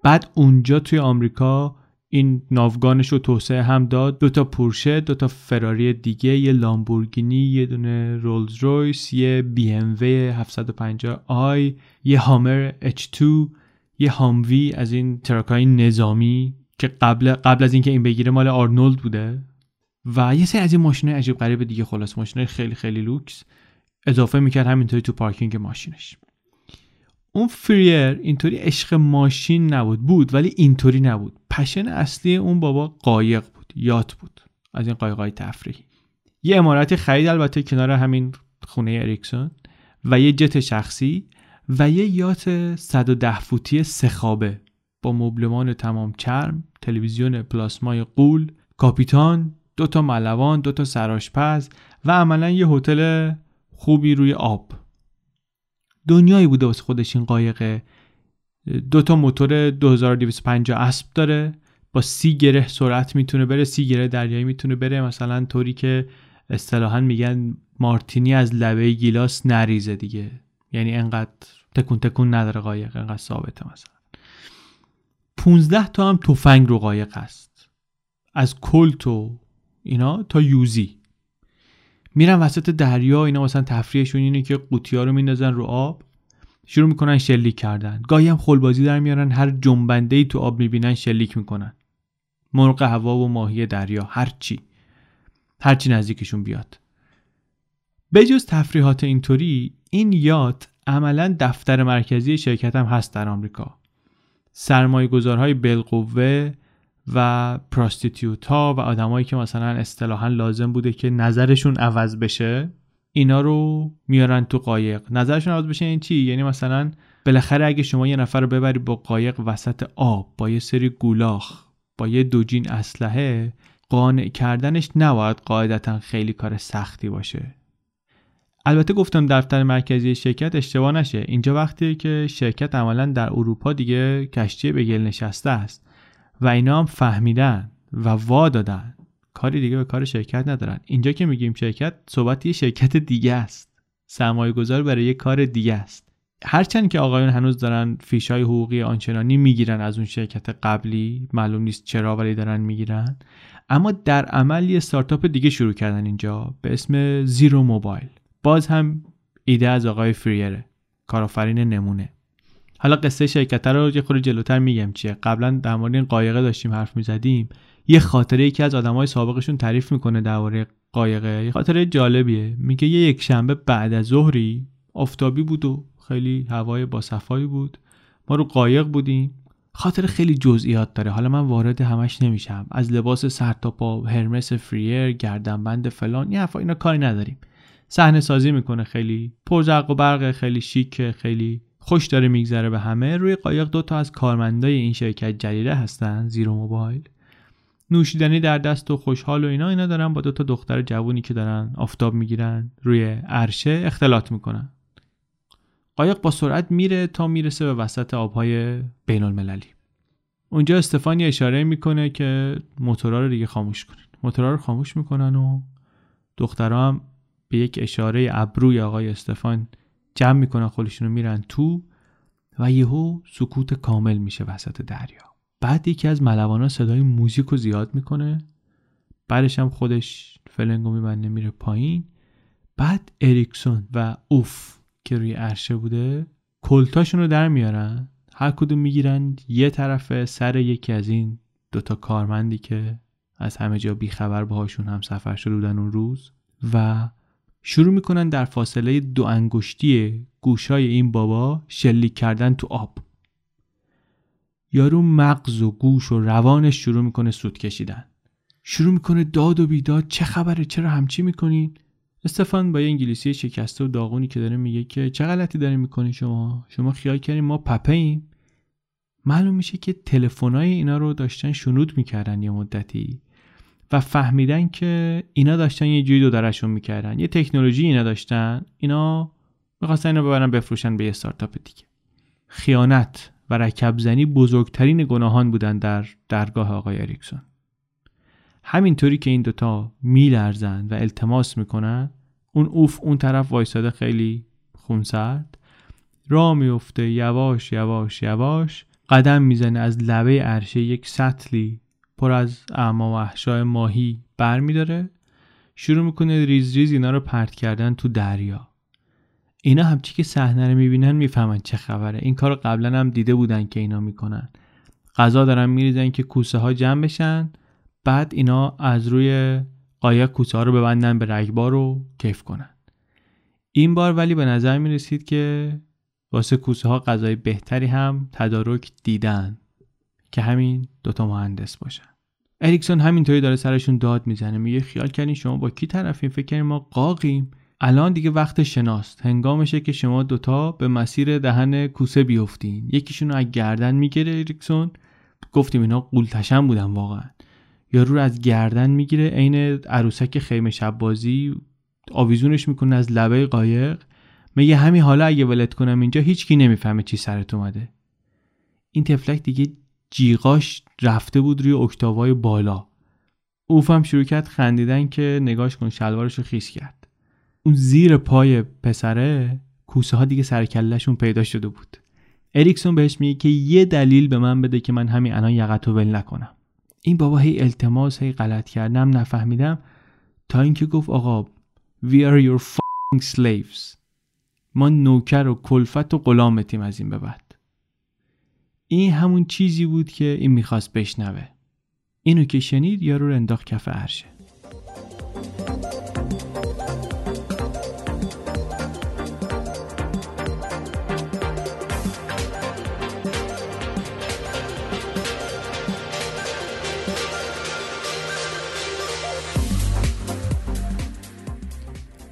بعد اونجا توی آمریکا این ناوگانش رو توسعه هم داد. دو تا پورشه دو تا فراری دیگه یه لامبورگینی یه دونه رولز رویس یه BMW 750i یه Hummer H2 یه Humvee از این truck ای نظامی که قبل قبل از اینکه این بگیره مال آرنولد بوده. و یه سری از این ماشین عجیب غریب دیگه خلاصه. ماشین خیلی خیلی لوکس. اضافه می‌کرد همینطوری تو پارکینگ ماشینش. اون فریر اینطوری عشق ماشین نبود بود ولی اینطوری نبود. passion اصلی اون بابا قایق بود yacht بود. از این قایقای تفریحی. یه عمارت خرید البته کنار همین خونه اریکسون و یه جت شخصی و یه یات 110 فوتی سخابه با مبلمان تمام چرم تلویزیون پلاسمای قول کاپیتان دو تا ملوان دو تا سراشپز و عملا یه هتل خوبی روی آب. دنیایی بوده واسه خودش این قایقه. دو تا موتور 2250 اسب داره. با سی گره سرعت می‌تونه بره سی گره دریایی می‌تونه بره. مثلا طوری که اصطلاحا میگن مارتینی از لبه گیلاس نریزه دیگه. یعنی انقدر تکون تکون نداره قایق انقدر ثابته مثلا. 15 تا هم تفنگ رو قایق هست. از کلت و اینا تا یوزی. میرن وسط دریا اینا مثلا تفریحشون اینه که قوطی ها رو میندازن رو آب شروع می‌کنن شلیک کردن. گاهی هم خلبازی در میارن هر جنبنده ای تو آب می‌بینن شلیک می‌کنن. مرغ هوا و ماهی دریا هر چی. هر چی نزدیکشون بیاد. بجز تفریحات اینطوری این یات عملا دفتر مرکزی شرکت هم هست در آمریکا. سرمایه گذارهای بالقوه و پراستیتیوت ها و آدمایی که مثلا اصطلاحا لازم بوده که نظرشون عوض بشه اینا رو میارن تو قایق. نظرشون عوض بشه این چی؟ یعنی مثلا بالاخره اگه شما یه نفر رو ببری با قایق وسط آب با یه سری گولاخ با یه دوجین اسلحه قانع کردنش نباید قاعدتا خیلی کار سختی باشه. البته گفتم دفتر مرکزی شرکت اشتباه نشه. اینجا وقتی که شرکت عملا در اروپا دیگه کشتی به گل نشسته است. و اینا هم فهمیدن و وا دادن. کاری دیگه به کار شرکت ندارن. اینجا که میگیم شرکت صحبت یه شرکت دیگه است. سرمایه گذار برای یه کار دیگه است. هرچند که آقایون هنوز دارن فیشای حقوقی آنچنانی می‌گیرن از اون شرکت قبلی معلوم نیست چرا ولی دارن می‌گیرن. اما در عمل یه ستارتاپ دیگه شروع کردن اینجا به اسم زیرو موبایل باز هم ایده از آقای فریره کارآفرین نمونه. حالا قصه شرکت رو یه خورده جلوتر میگم. چیه؟ قبلا در مورد این قایقه داشتیم حرف می‌زدیم. یه خاطره یکی از آدمای سابقشون تعریف می‌کنه درباره قایقه یه خاطره جالبیه. میگه یه یک شنبه بعد از ظهری آفتابی بود و خیلی هوای با صفایی بود. ما رو قایق بودیم. خاطر خیلی جزئیات داره. حالا من وارد همش نمیشم. از لباس سر تا پا هرمس فریر گردنبند فلان یه حرفا اینا کاری نداریم. صحنه سازی می‌کنه. خیلی پرزرق و برق خیلی شیک خیلی خوش داره میگذره به همه. روی قایق دو تا از کارمندای این شرکت جلیله هستن زیرو موبایل. نوشیدنی در دست و خوشحال و اینا اینا دارن با دو تا دختر جوونی که دارن آفتاب می‌گیرن روی عرشه اختلاط می‌کنن. قایق با سرعت میره تا می‌رسه به وسط آبهای بین المللی اونجا استفانی اشاره می‌کنه که موتورا رو دیگه خاموش کنن. موتورا رو خاموش می‌کنن و دخترها هم به یک اشاره ابروی آقای استفان جمع می‌کنن خودشون رو میرن تو و یهو سکوت کامل میشه وسط دریا. بعد یکی از ملوانا صدای موزیک رو زیاد می‌کنه. بعدش هم خودش فلنگو میبنده میره پایین. بعد اریکسون و اوف که روی عرشه بوده کلتاشون رو در میارن. هر کدوم می‌گیرن یه طرف سر یکی از این دوتا کارمندی که از همه جا بیخبر باهاشون هم سفر شده بودن اون روز و شروع می‌کنن در فاصله دو انگشتی گوشای این بابا شلیک کردن تو آب. یارو مغز و گوش و روانش شروع می‌کنه سود کشیدن. شروع می‌کنه داد و بیداد چه خبره؟ چرا همچی می‌کنین استفان با یه انگلیسی شکسته و داغونی که داره میگه که چه غلطی دارین می‌کنی شما؟ شما خیال کردین ما پپه ایم. معلوم میشه که تلفن‌های اینا رو داشتن شنود می‌کردن یه مدتی. فهمیدن که اینا داشتن یه جوری دو می‌کردن. یه تکنولوژی اینا داشتن. اینا می‌خواستن اینو ببرن بفروشن به یه ستارتاپ دیگه. خیانت و رکب زنی بزرگترین گناهان بودن در درگاه آقای اریکسون. همینطوری که این دوتا میلرزن و التماس می‌کنن اون اوف اون طرف وایساده خیلی خونسرد. را میفته یواش یواش یواش قدم می‌زنه از لبه عرشه یک سطلی پر از اعما و احشای ماهی بر میداره شروع می‌کنه ریز ریز اینا رو پرت کردن تو دریا. اینا همچی که صحنه رو می‌بینن می‌فهمن چه خبره. این کار قبلا هم دیده بودن که اینا می‌کنن غذا دارن میریزن که کوسه ها جمع بشن. بعد اینا از روی قایق کوسه ها رو ببندن به رگبار رو کیف کنن. این بار ولی به نظر می رسید که واسه کوسه ها غذای بهتری هم تدارک دیدن. که همین دوتا مهندس باشن. اریکسون همینطوری داره سرشون داد می‌زنه میگه خیال کردین شما با کی طرفین فکر کردین ما قاقیم. الان دیگه وقت شناست. هنگامشه که شما دوتا به مسیر دهن کوسه بیفتین. یکیشون رو از گردن می‌گیره اریکسون. گفتیم اینا قولتشن بودن واقعا. یارو رو از گردن می‌گیره عین عروسک خیمه شب بازی آویزونش می‌کنه از لبه قایق. میگه همین حالا اگه ولت کنم اینجا هیچکی نمی‌فهمه چی سرت اومده. این تفلک دیگه جیغاش رفته بود روی اکتاوای بالا. اوفم شروع کرد خندیدن که نگاش کن شلوارش رو خیس کرد. اون زیر پای پسره کوسه ها دیگه سرکلشون پیدا شده بود. اریکسون بهش میگه که یه دلیل به من بده که من همین الان یقتو ول نکنم. این بابا هی التماس هی غلط کردم نفهمیدم تا اینکه گفت آقا we are your fucking slaves. ما نوکر و کلفت و غلامتیم از این به بعد. این همون چیزی بود که این می‌خواست بشنوه. اینو که شنید یارو رو انداخت کف عرشه.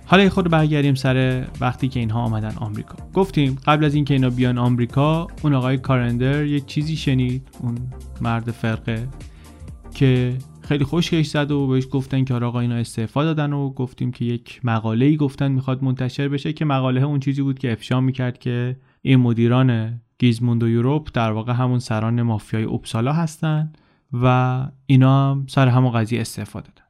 حالا خود برگردیم سر وقتی که اینها آمدن آمریکا. گفتیم قبل از اینکه اینا بیان آمریکا اون آقای کارندر یه چیزی شنید اون مرد فرقه که خیلی خوشگش زد و بهش گفتن که آقا اینا استعفا دادن و گفتیم که یک مقاله ای گفتن می‌خواد منتشر بشه که مقاله اون چیزی بود که افشا می‌کرد که این مدیران گیزموند و یوروپ در واقع همون سران مافیای اوبسالا هستن و اینا هم سر همون قضیه استعفا دادن.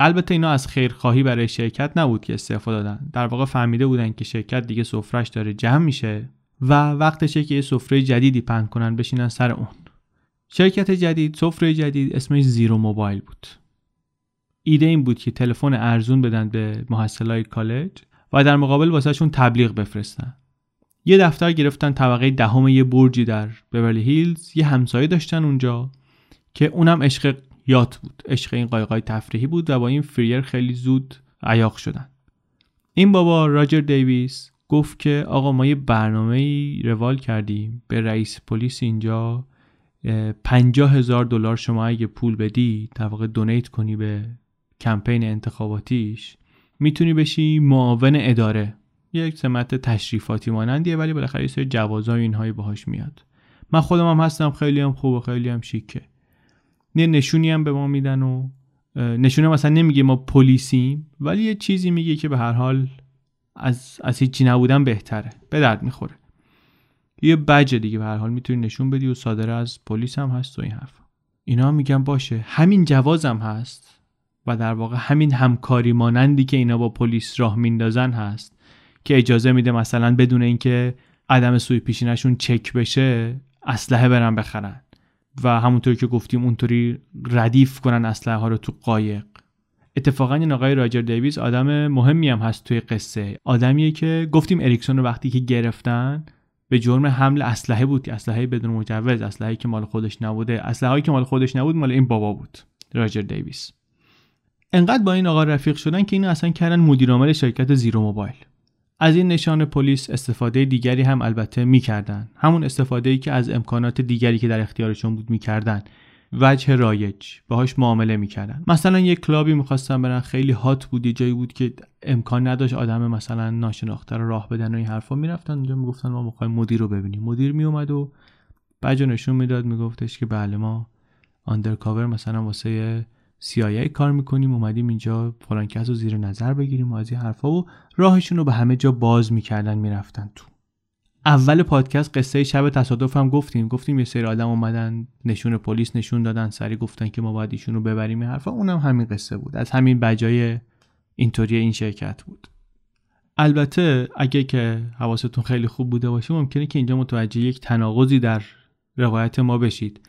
البته اینا از خیرخواهی برای شرکت نبود که استعفا دادن. در واقع فهمیده بودن که شرکت دیگه سفرش داره جمع میشه و وقتشه که یه سفره جدیدی پهن کنن بشینن سر اون. شرکت جدید سفره جدید اسمش زیرو موبایل بود. ایده این بود که تلفن ارزون بدن به محصلای کالج و در مقابل واسهشون تبلیغ بفرستن. یه دفتر گرفتن طبقه دهم یه برجی در بورلی هیلز یه همسایه داشتن اونجا که اونم عشق یات بود. عشق این قایقای تفریحی بود و با این فریر خیلی زود عیاق شدن. این بابا راجر دیویس گفت که آقا ما یه برنامه روال کردیم. به رئیس پلیس اینجا پنجاه هزار دلار شما اگه پول بدی در واقع دونیت کنی به کمپین انتخاباتیش می‌تونی بشی معاون اداره. یک سمت تشریفاتی مانندیه ولی بالاخره یه سری جوازای اینهایی باهاش میاد. من خودم هم هستم خیلی هم خوب و خیلی هم شیکه. نه نشونی هم به ما میدن و نشونه مثلا نمیگه ما پلیسیم ولی یه چیزی میگه که به هر حال از از هیچی نبودن بهتره. به درد می‌خوره. یه بجه دیگه به هر حال می‌تونی نشون بدی و صادر از پلیس هم هست و این حرف اینا میگن باشه همین جوازم هست و در واقع همین همکاری مانندی که اینا با پلیس راه میندازن هست که اجازه میده مثلا بدون اینکه عدم سوی پیشینشون چک بشه اسلحه برن بخرن. و همونطوری که گفتیم اونطوری ردیف کنن اسلحه ها رو تو قایق. اتفاقا این آقای راجر دیویس آدم مهمی هم هست توی قصه. آدمیه که گفتیم اریکسون رو وقتی که گرفتن به جرم حمل اسلحه بود. اسلحه بدون مجوز اسلحه که مال خودش نبوده. اسلحه که مال خودش نبود مال این بابا بود راجر دیویس انقدر با این آقا رفیق شدن که اینو اصلا کردن مدیر عامل شرکت زیرو موبایل. از این نشان پلیس استفاده دیگری هم البته می‌کردن. همون استفاده ای که از امکانات دیگری که در اختیارشون بود می‌کردن. وجه رایج. باهاش معامله می‌کردن. مثلا یه کلابی می‌خواستن برن. خیلی هات بود. یه جایی بود که امکان نداشت آدم مثلا ناشناخته رو راه بدن و این حرفا. می‌رفتن اونجا می‌گفتن ما می‌خوایم مدیر رو ببینیم. مدیر میومد و بجا نشون می‌داد. میگفتش که بله ما آندرکاور مثلا واسه CIA کار می‌کنیم اومدیم اینجا فلان کس رو زیر نظر بگیریم و از این حرفا و راهشون رو به همه جا باز می‌کردن می‌رفتن تو. اول پادکست قصه شب تصادف هم گفتیم. گفتیم یه سری آدم اومدن نشون پلیس نشون دادن سری گفتن که ما باید ایشون رو ببریم. این حرفا اونم همین قصه بود. از همین بجای اینطوری این شرکت بود. البته اگه که حواستون خیلی خوب بوده باشه ممکنه که اینجا متوجه یک تناقضی در روایت ما بشید.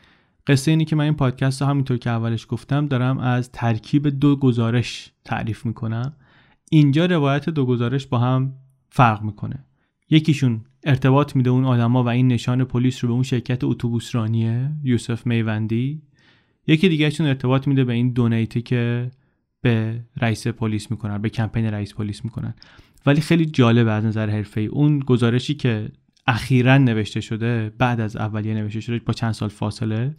قصه اینی که من این پادکست رو همینطور که اولش گفتم دارم از ترکیب دو گزارش تعریف می‌کنم. اینجا روایت دو گزارش با هم فرق می‌کنه. یکیشون ارتباط میده اون آدما و این نشان پلیس رو به اون شرکت اتوبوس رانیه یوسف میوندی. یکی دیگهشون ارتباط میده به این دونیتی که به رئیس پلیس می‌کنن به کمپین رئیس پلیس می‌کنن. ولی خیلی جالب از نظر حرفه اون گزارشی که اخیرا نوشته شده بعد از اولیه نوشته شده با چند سال فاصله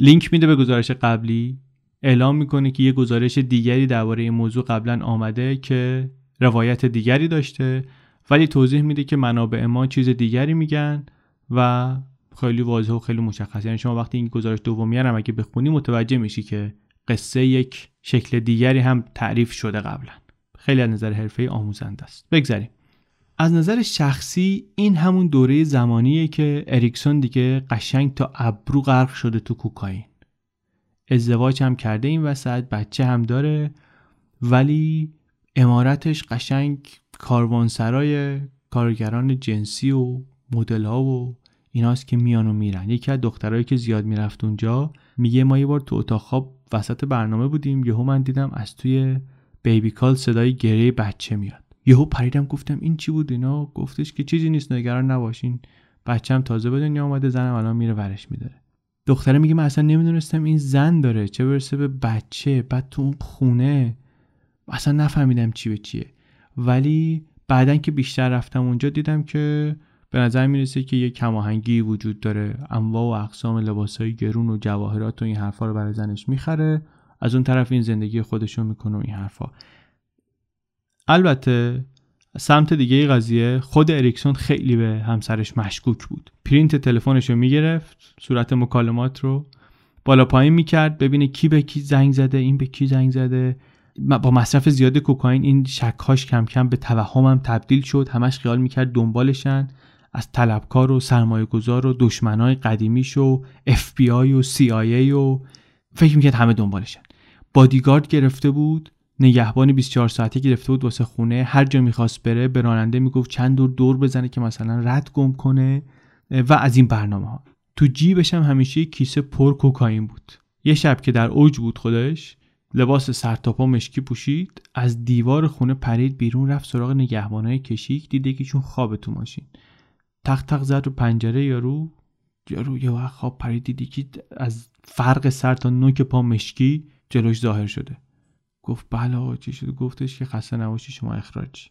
لینک میده به گزارش قبلی. اعلام می‌کنه که یه گزارش دیگری درباره این موضوع قبلا آمده که روایت دیگری داشته ولی توضیح میده که منابع ما چیز دیگری میگن و خیلی واضح و خیلی مشخص. یعنی شما وقتی این گزارش دومی هم اگه بخونی متوجه میشی که قصه یک شکل دیگری هم تعریف شده قبلا. خیلی از نظر حرفه آموزنده است. بگذریم از نظر شخصی این همون دوره زمانیه که اریکسون دیگه قشنگ تا ابرو غرق شده تو کوکائین. ازدواج هم کرده این وسط بچه هم داره ولی امارتش قشنگ کاروانسرای کارگران جنسی و مدل ها و ایناست که میان و میرن. یکی از دخترایی که زیاد می‌رفت اونجا میگه ما یه بار تو اتاق خواب وسط برنامه بودیم یهو من دیدم از توی بیبی کال صدای گریه بچه میاد. یهو پریدم گفتم این چی بود اینا؟ گفتش که چیزی نیست نگران نباشین بچم تازه به دنیا آمده زنم الان میره ورش میداره. دختره میگه من اصلا نمی‌دونستم این زن داره چه برسه به بچه بعد تو اون خونه. اصلا نفهمیدم چی به چیه. ولی بعدا که بیشتر رفتم اونجا دیدم که به نظر می‌رسه که یه کماهنگی وجود داره. انواع و اقسام لباسهای گرون و جواهرات و این حرفا رو برای زنش می‌خره. از اون طرف این زندگی خودشون می‌کنه و این حرفا البته سمت دیگه قضیه خود اریکسون خیلی به همسرش مشکوک بود. پرینت تلفنش رو می‌گرفت صورت مکالمات رو بالا پایین می‌کرد ببینه کی به کی زنگ زده این به کی زنگ زده. با مصرف زیاد کوکائین این شکهاش کم کم به توهمم تبدیل شد. همش خیال می‌کرد دنبالشن. از طلبکار و سرمایه گذار و دشمنای قدیمیش و اف بی آی و CIA و فکر می‌کرد همه دنبالشن. بادیگارد گرفته بود. نگهبان 24 ساعته گرفته بود واسه خونه. هر جا می‌خواست بره به راننده می‌گفت چند دور دور بزنه که مثلا رد گم کنه. و از این برنامه ها تو جیبش هم همیشه کیسه پر کوکائین بود. یه شب که در اوج بود خودش لباس سرتاپا مشکی پوشید از دیوار خونه پرید بیرون رفت سراغ نگهبانای کشیک دیده که چون خوابه تو ماشین. تق تق زد رو پنجره یارو یارو یه وقت خواب پرید دیدی که از فرق سر تا نوک پا مشکی جلوش ظاهر شده. گفت بله چی شده گفتش که خسته نباشی شما اخراج.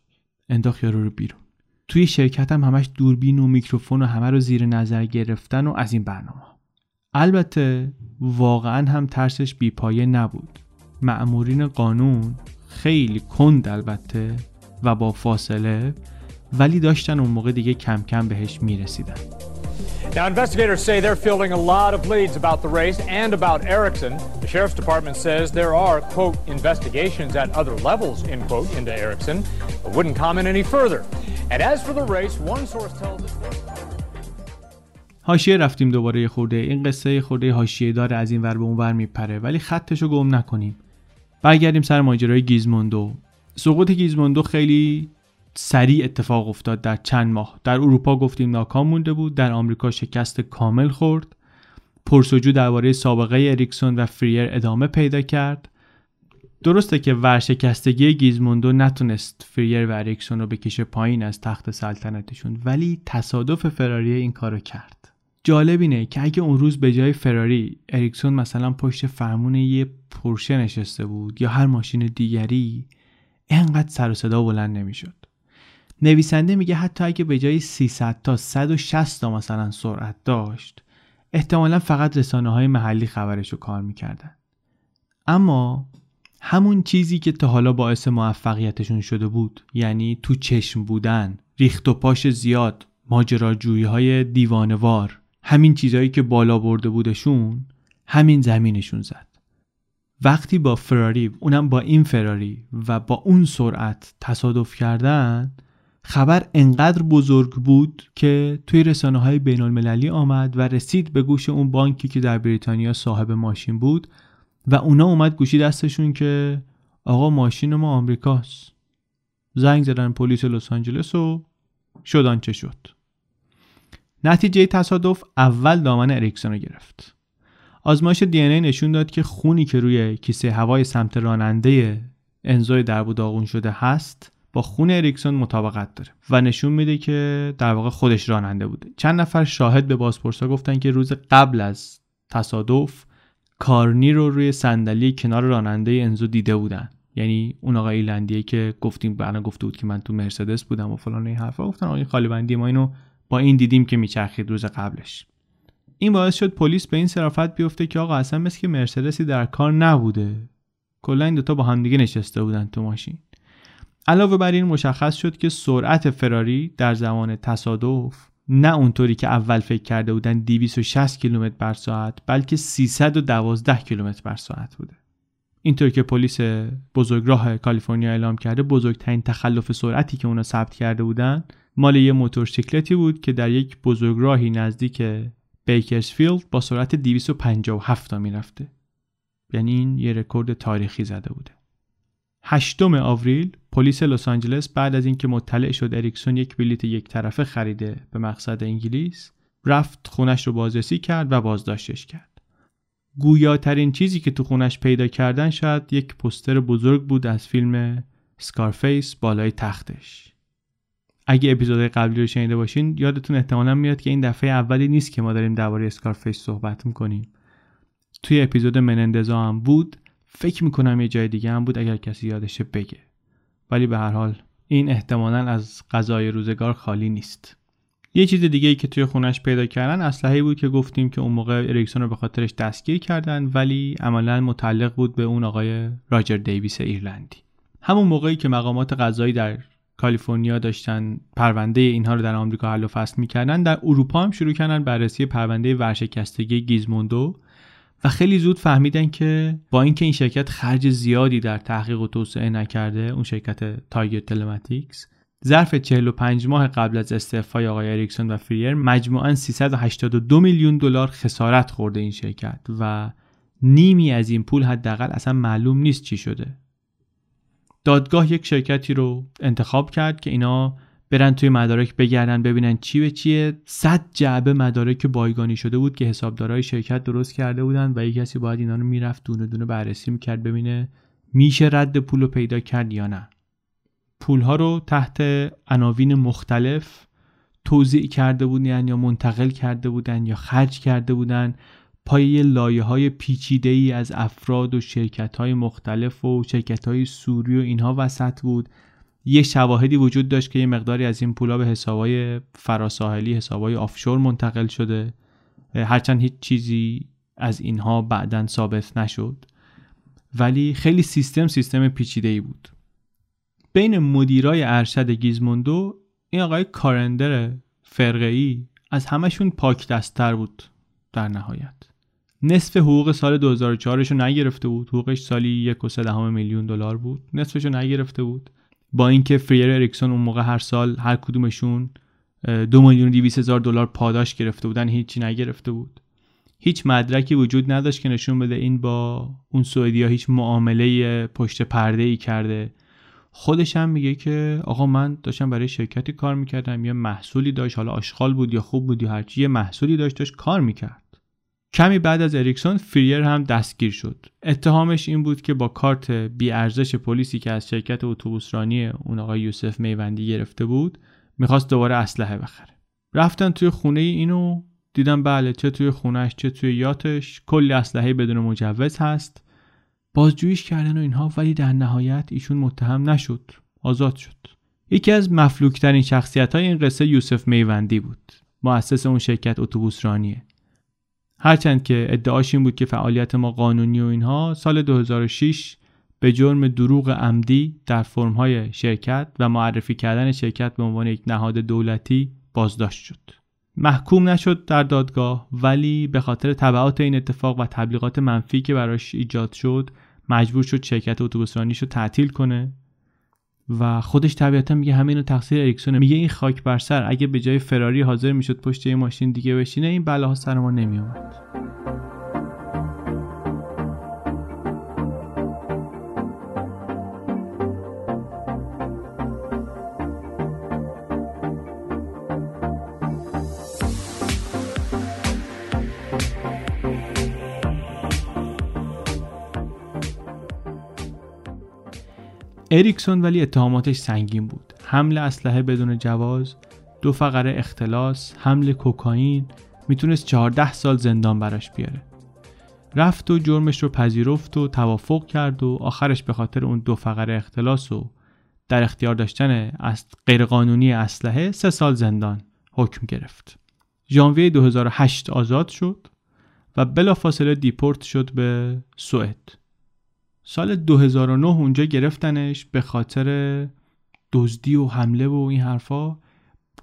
انداخت یارو رو بیرون. توی شرکت هم همش دوربین و میکروفون و همه رو زیر نظر گرفتن و از این برنامه البته واقعا هم ترسش بیپایه نبود. معمورین قانون خیلی کند البته و با فاصله ولی داشتن اون موقع دیگه کم کم بهش می‌رسیدن. Now, investigators say they're fielding a lot of leads about the race and about Erickson. The Sheriff's Department says there are, quote, investigations at other levels, end quote, into Erickson, but wouldn't comment any further. And as for the race, one source tells us. حاشیه رفتیم دوباره یه خورده این قصه خورده حاشیه داره از این ور به اون ور میپره ولی خطشو گم نکنیم برگردیم سر ماجرای گیزموندو سقوط گیزموندو خیلی سریع اتفاق افتاد در چند ماه. در اروپا گفتیم ناکام مونده بود. در آمریکا شکست کامل خورد. پرس‌وجو درباره سابقه اریکسون و فریر ادامه پیدا کرد. درسته که ورشکستگی گیزموندو نتونست فریر و اریکسون رو بکشه پایین از تخت سلطنتشون ولی تصادف فراری این کارو کرد. جالب اینه که اگه اون روز به جای فراری اریکسون مثلا پشت فرمون یه پرشه نشسته بود یا هر ماشین دیگری انقدر سر و صدا بلند نمی‌شد. نویسنده میگه حتی اگه به جای 300 تا 160 تا مثلا سرعت داشت احتمالا فقط رسانه های محلی خبرش رو کار می‌کردن. اما همون چیزی که تا حالا باعث موفقیتشون شده بود یعنی تو چشم بودن ریخت و پاش زیاد ماجراجویی های دیوانوار همین چیزهایی که بالا برده بودشون همین زمینشون زد. وقتی با فراری اونم با این فراری و با اون سرعت تصادف کردن خبر انقدر بزرگ بود که توی رسانه های بین المللی آمد و رسید به گوش اون بانکی که در بریتانیا صاحب ماشین بود و اونا اومد گوشی دستشون که آقا ماشین ما آمریکاست. زنگ زدن پلیس لس آنجلس و شدان چه شد. نتیجه تصادف اول دامن اریکسون رو گرفت. آزمایش دی نشون داد که خونی که روی کیسه هوای سمت راننده انزوی درب داغون شده هست با خون اریکسون مطابقت داره و نشون میده که در واقع خودش راننده بوده. چند نفر شاهد به بازپرسا گفتن که روز قبل از تصادف کارنی رو روی صندلی کنار راننده انزو دیده بودن. یعنی اون آقای ایلندیه که گفتیم بعدا گفته بود که من تو مرسدس بودم و فلان این حرفا گفتن آقای خالی بندی ما اینو با این دیدیم که میچرخید روز قبلش. این باعث شد پلیس به این صرافت بیفته که آقا اصلا مثل که مرسدسی در کار نبوده. کلا این دوتا با همدیگه نشسته بودن تو ماشین. علاوه بر این مشخص شد که سرعت فراری در زمان تصادف نه اونطوری که اول فکر کرده بودن 260 کیلومتر بر ساعت بلکه 312 کیلومتر بر ساعت بوده. اینطور که پلیس بزرگراه کالیفرنیا اعلام کرده بزرگترین تخلف سرعتی که اونا ثبت کرده بودن مال یه موتورسیکلتی بود که در یک بزرگراهی نزدیک بیکرسفیلد با سرعت 257 تا می‌رفته. یعنی این یه رکورد تاریخی زده بوده. هشتم آوریل پلیس لس آنجلس بعد از اینکه مطلع شد اریکسون یک بلیت یک طرفه خریده به مقصد انگلیس رفت خونش رو بازرسی کرد و بازداشتش کرد. گویاترین چیزی که تو خونش پیدا کردن شاید یک پوستر بزرگ بود از فیلم Scarface بالای تختش. اگه اپیزود قبلی رو شنیده باشین یادتون احتمالا میاد که این دفعه اولی نیست که ما داریم درباره Scarface صحبت می‌کنیم. توی اپیزود منندزا هم بود. فکر می‌کنم یه جای دیگه هم بود اگر کسی یادشه بگه. ولی به هر حال این احتمالا از قضای روزگار خالی نیست. یه چیز دیگه ای که توی خونش پیدا کردن اسلحه بود که گفتیم که اون موقع اریکسون رو به خاطرش دستگیر کردن ولی عملا متعلق بود به اون آقای راجر دیویس ایرلندی. همون موقعی که مقامات قضایی در کالیفرنیا داشتن پرونده اینها رو در آمریکا حل و فصل می‌کردن در اروپا هم شروع کردن بررسی پرونده ورشکستگی Gizmondo و خیلی زود فهمیدن که با اینکه این شرکت خرج زیادی در تحقیق و توسعه نکرده اون شرکت Tiger Telematics ظرف 45 ماه قبل از استعفای آقای اریکسون و فریر مجموعاً 382 میلیون دلار خسارت خورده این شرکت و نیمی از این پول حداقل اصلا معلوم نیست چی شده. دادگاه یک شرکتی رو انتخاب کرد که اینا برن توی مدارک بگردن ببینن چی به چیه. صد جعبه مدارک بایگانی شده بود که حسابدارای شرکت درست کرده بودن و یک کسی باید اینا رو می‌رفت دونه دونه بررسی می‌کرد ببینه میشه رد پول رو پیدا کرد یا نه. پول ها رو تحت عناوین مختلف توضیع کرده بودن یا منتقل کرده بودن یا خرج کرده بودن. پای لایه های پیچیده ای از افراد و شرکت های مختلف و شرکت های سوری و اینها وسط بود. یه شواهدی وجود داشت که یه مقداری از این پولا به حسابای فراساحلی حسابای آفشور منتقل شده. هرچند هیچ چیزی از اینها بعدا ثابت نشد. ولی خیلی سیستم سیستم پیچیده ای بود. بین مدیرای ارشد گیزموندو این آقای کارندر فرقه ای از همشون پاک دستتر بود در نهایت. نصف حقوق سال 2004 رو نگرفته بود. حقوقش سالی یک و میلیون دلار بود. نصفش رو نگرفته بود. با اینکه فریر اریکسون اون موقع هر سال هر کدومشون دو میلیون دیویس هزار دلار پاداش گرفته بودن هیچی نگرفته بود. هیچ مدرکی وجود نداشت که نشون بده این با اون سوئدیا هیچ معامله پشت پرده ای کرده. خودش هم میگه که آقا من داشتم برای شرکتی کار می‌کردم یه محصولی داشت حالا آشغال بود یا خوب بود یا هرچی یه محصولی داشت داشت کار می‌کرد. کمی بعد از اریکسون فریر هم دستگیر شد. اتهامش این بود که با کارت بی ارزش پلیسی که از شرکت اتوبوسرانی اون آقای یوسف میوندی گرفته بود می‌خواست دوباره اسلحه بخره. رفتن توی خونه اینو دیدم بله چه توی خونش چه توی یاتش کلی اسلحه بدون مجوز هست. بازجوییش کردن و اینها ولی در نهایت ایشون متهم نشد. آزاد شد. یکی از مفلوکترین شخصیت های این قصه یوسف میوندی بود. مؤسس اون شرکت اتوبوسرانیه. هرچند که ادعاش این بود که فعالیت ما قانونی و اینها سال 2006 به جرم دروغ عمدی در فرمهای شرکت و معرفی کردن شرکت به عنوان یک نهاد دولتی بازداشت شد. محکوم نشد در دادگاه ولی به خاطر تبعات این اتفاق و تبلیغات منفی که براش ایجاد شد مجبور شد شرکت اتوبوسرانیش رو تعطیل کنه و خودش طبیعتا میگه همینو تقصیر اریکسونه میگه این خاک بر سر اگه به جای فراری حاضر می‌شد پشت یه ماشین دیگه بشینه این بلاها سر ما نمیومد اریکسون ولی اتهاماتش سنگین بود. حمل اسلحه بدون جواز دو فقره اختلاس حمل کوکائین می‌تونست 14 سال زندان براش بیاره. رفت و جرمش رو پذیرفت و توافق کرد و آخرش به خاطر اون دو فقره اختلاس و در اختیار داشتن غیرقانونی اسلحه سه سال زندان حکم گرفت. ژانویه 2008 آزاد شد و بلافاصله دیپورت شد به سوئد. سال 2009 اونجا گرفتنش به خاطر دزدی و حمله و این حرفا.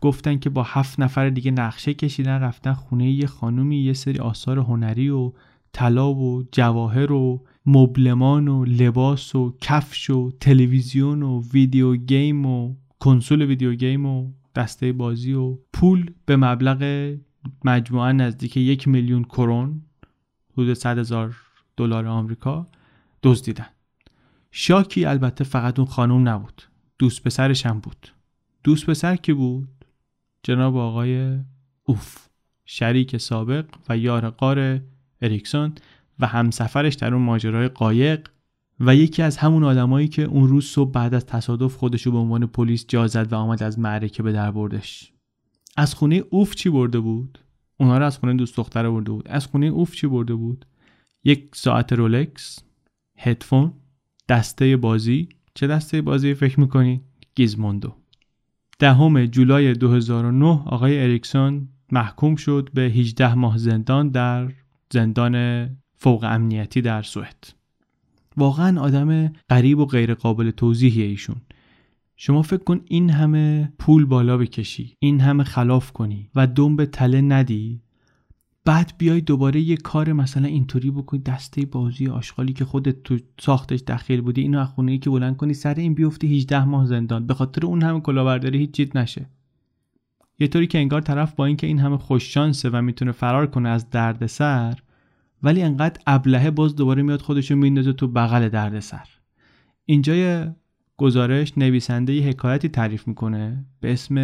گفتن که با هفت نفر دیگه نقشه کشیدن رفتن خونه یه خانومی یه سری آثار هنری و طلا و جواهر و مبلمان و لباس و کفش و تلویزیون و ویدیو گیم و کنسول ویدیو گیم و دسته بازی و پول به مبلغ مجموعا نزدیک یک میلیون کرون حدود 100 هزار دلار آمریکا. دزدیدن. شاکی البته فقط اون خانوم نبود. دوست پسرش هم بود. دوست پسر کی بود؟ جناب آقای اوف شریک سابق و یار قار اریکسون و همسفرش در اون ماجرای قایق و یکی از همون آدمایی که اون روز صبح بعد از تصادف خودشو به عنوان پلیس جا زد و آمد از معرکه به در بردش. از خونه اوف چی برده بود؟ اونا رو از خونه دوست دختره برده بود. از خونه اوف چی برده بود؟ یک ساعت رولکس؟ هدفون دسته بازی. چه دسته بازی فکر می‌کنی؟ گیزموندو. دهم جولای 2009 آقای اریکسون محکوم شد به 18 ماه زندان در زندان فوق امنیتی در سوئد. واقعا آدم غریب و غیر قابل توضیحی ایشون. شما فکر کن این همه پول بالا بکشی این همه خلاف کنی و دم به تله ندی. بعد بیای دوباره یه کار مثلا اینطوری بکنی دسته بازی آشغالی که خودت تو ساختش دخیل بودی اینو از خونه ای که بلند کنی سر این بیفتی 18 ماه زندان. به خاطر اون همه کلاهبرداری هیچ چیز نشه. یه طوری که انگار طرف با اینکه این همه خوش شانسه و می‌تونه فرار کنه از دردسر ولی انقدر ابلهه باز دوباره میاد خودشو میندازه تو بغل دردسر. اینجا گزارش نویسنده یه حکایتی تعریف می‌کنه به اسم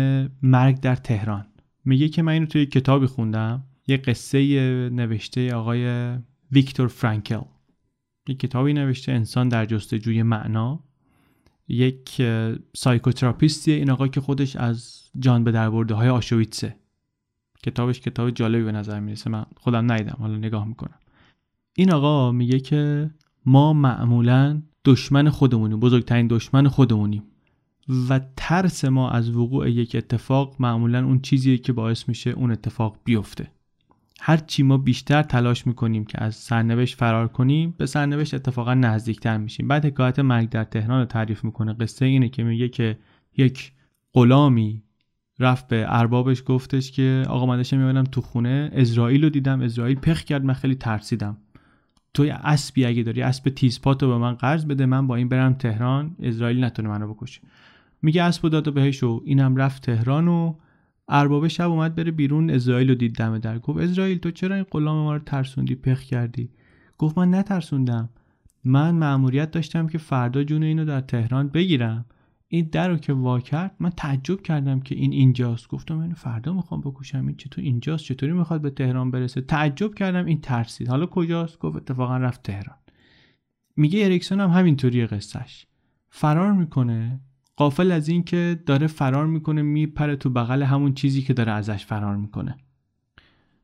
مرگ در تهران. میگه که من اینو توی کتابی خوندم. یه قصه نوشته آقای ویکتور فرانکل. یک کتابی نوشته انسان در جستجوی معنا. یک سایکوتراپیستی این آقای که خودش از جان به دربرده های آشویتسه. کتابش کتاب جالبی به نظر می‌رسه. من خودم نیدم حالا نگاه می‌کنم. این آقا میگه که ما معمولا دشمن خودمونیم. بزرگترین دشمن خودمونیم. و ترس ما از وقوع یک اتفاق معمولا اون چیزیه که باعث میشه اون اتفاق بیفته. هر چی ما بیشتر تلاش می‌کنیم که از سرنوشت فرار کنیم به سرنوشت اتفاقا نزدیکتر میشیم. بعد حکایت مرگ در تهران رو تعریف می‌کنه. قصه اینه که میگه که یک غلامی رفت به اربابش گفتش که آقا من داشتم می‌بینم تو خونه اسرائیل رو دیدم اسرائیل پخ کرد من خیلی ترسیدم. توی اسبی اگه داری اسب تیزپاتو به من قرض بده من با این برم تهران اسرائیل نتونه منو بکشه. میگه اسب داد بهش و اینم رفت تهران و ارباب شب اومد بره بیرون اسرائیل رو دید دم در. گفت اسرائیل تو چرا این غلام ما رو ترسوندی پخ کردی؟ گفت من نترسوندم. من مأموریت داشتم که فردا جون اینو در تهران بگیرم. این در رو که وا کرد من تعجب کردم که این اینجاست. گفتم اینو فردا می‌خوام بکشم این چطور اینجاست؟ چطوری می‌خواد به تهران برسه؟ تعجب کردم این ترسید. حالا کجاست؟ گفت اتفاقا رفت تهران. میگه اریکسون هم همینطوری قصهش فرار می‌کنه. قافل از این که داره فرار می‌کنه میپره تو بغل همون چیزی که داره ازش فرار می‌کنه.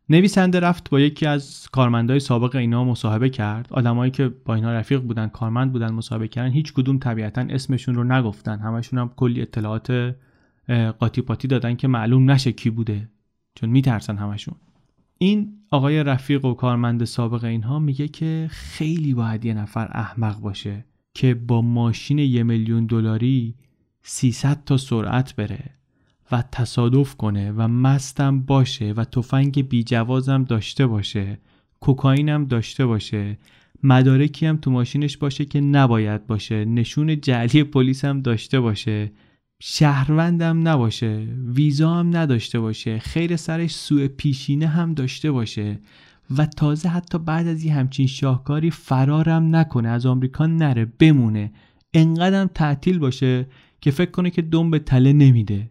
نویسنده رفت با یکی از کارمندای سابق اینا مصاحبه کرد. آدمایی که با اینا رفیق بودن کارمند بودن مصاحبه کردن هیچ کدوم طبیعتا اسمشون رو نگفتن. همشون هم کلی اطلاعات قاطی پاتی دادن که معلوم نشه کی بوده چون میترسن همشون این آقای رفیق و کارمند سابق اینها میگه که خیلی باید یه نفر احمق باشه که با ماشین یه میلیون دلاری 300 تا سرعت بره و تصادف کنه و مستم باشه و تفنگ بی جوازم داشته باشه کوکائینم داشته باشه مدارکی هم تو ماشینش باشه که نباید باشه نشون جعلی پلیس هم داشته باشه شهروندم نباشه ویزا هم نداشته باشه خیر سرش سوء پیشینه هم داشته باشه و تازه حتی بعد از یه همچین شاهکاری فرارم نکنه از آمریکا نره بمونه انقدرم تعطیل باشه که فکر کنه که دم به تله نمیده.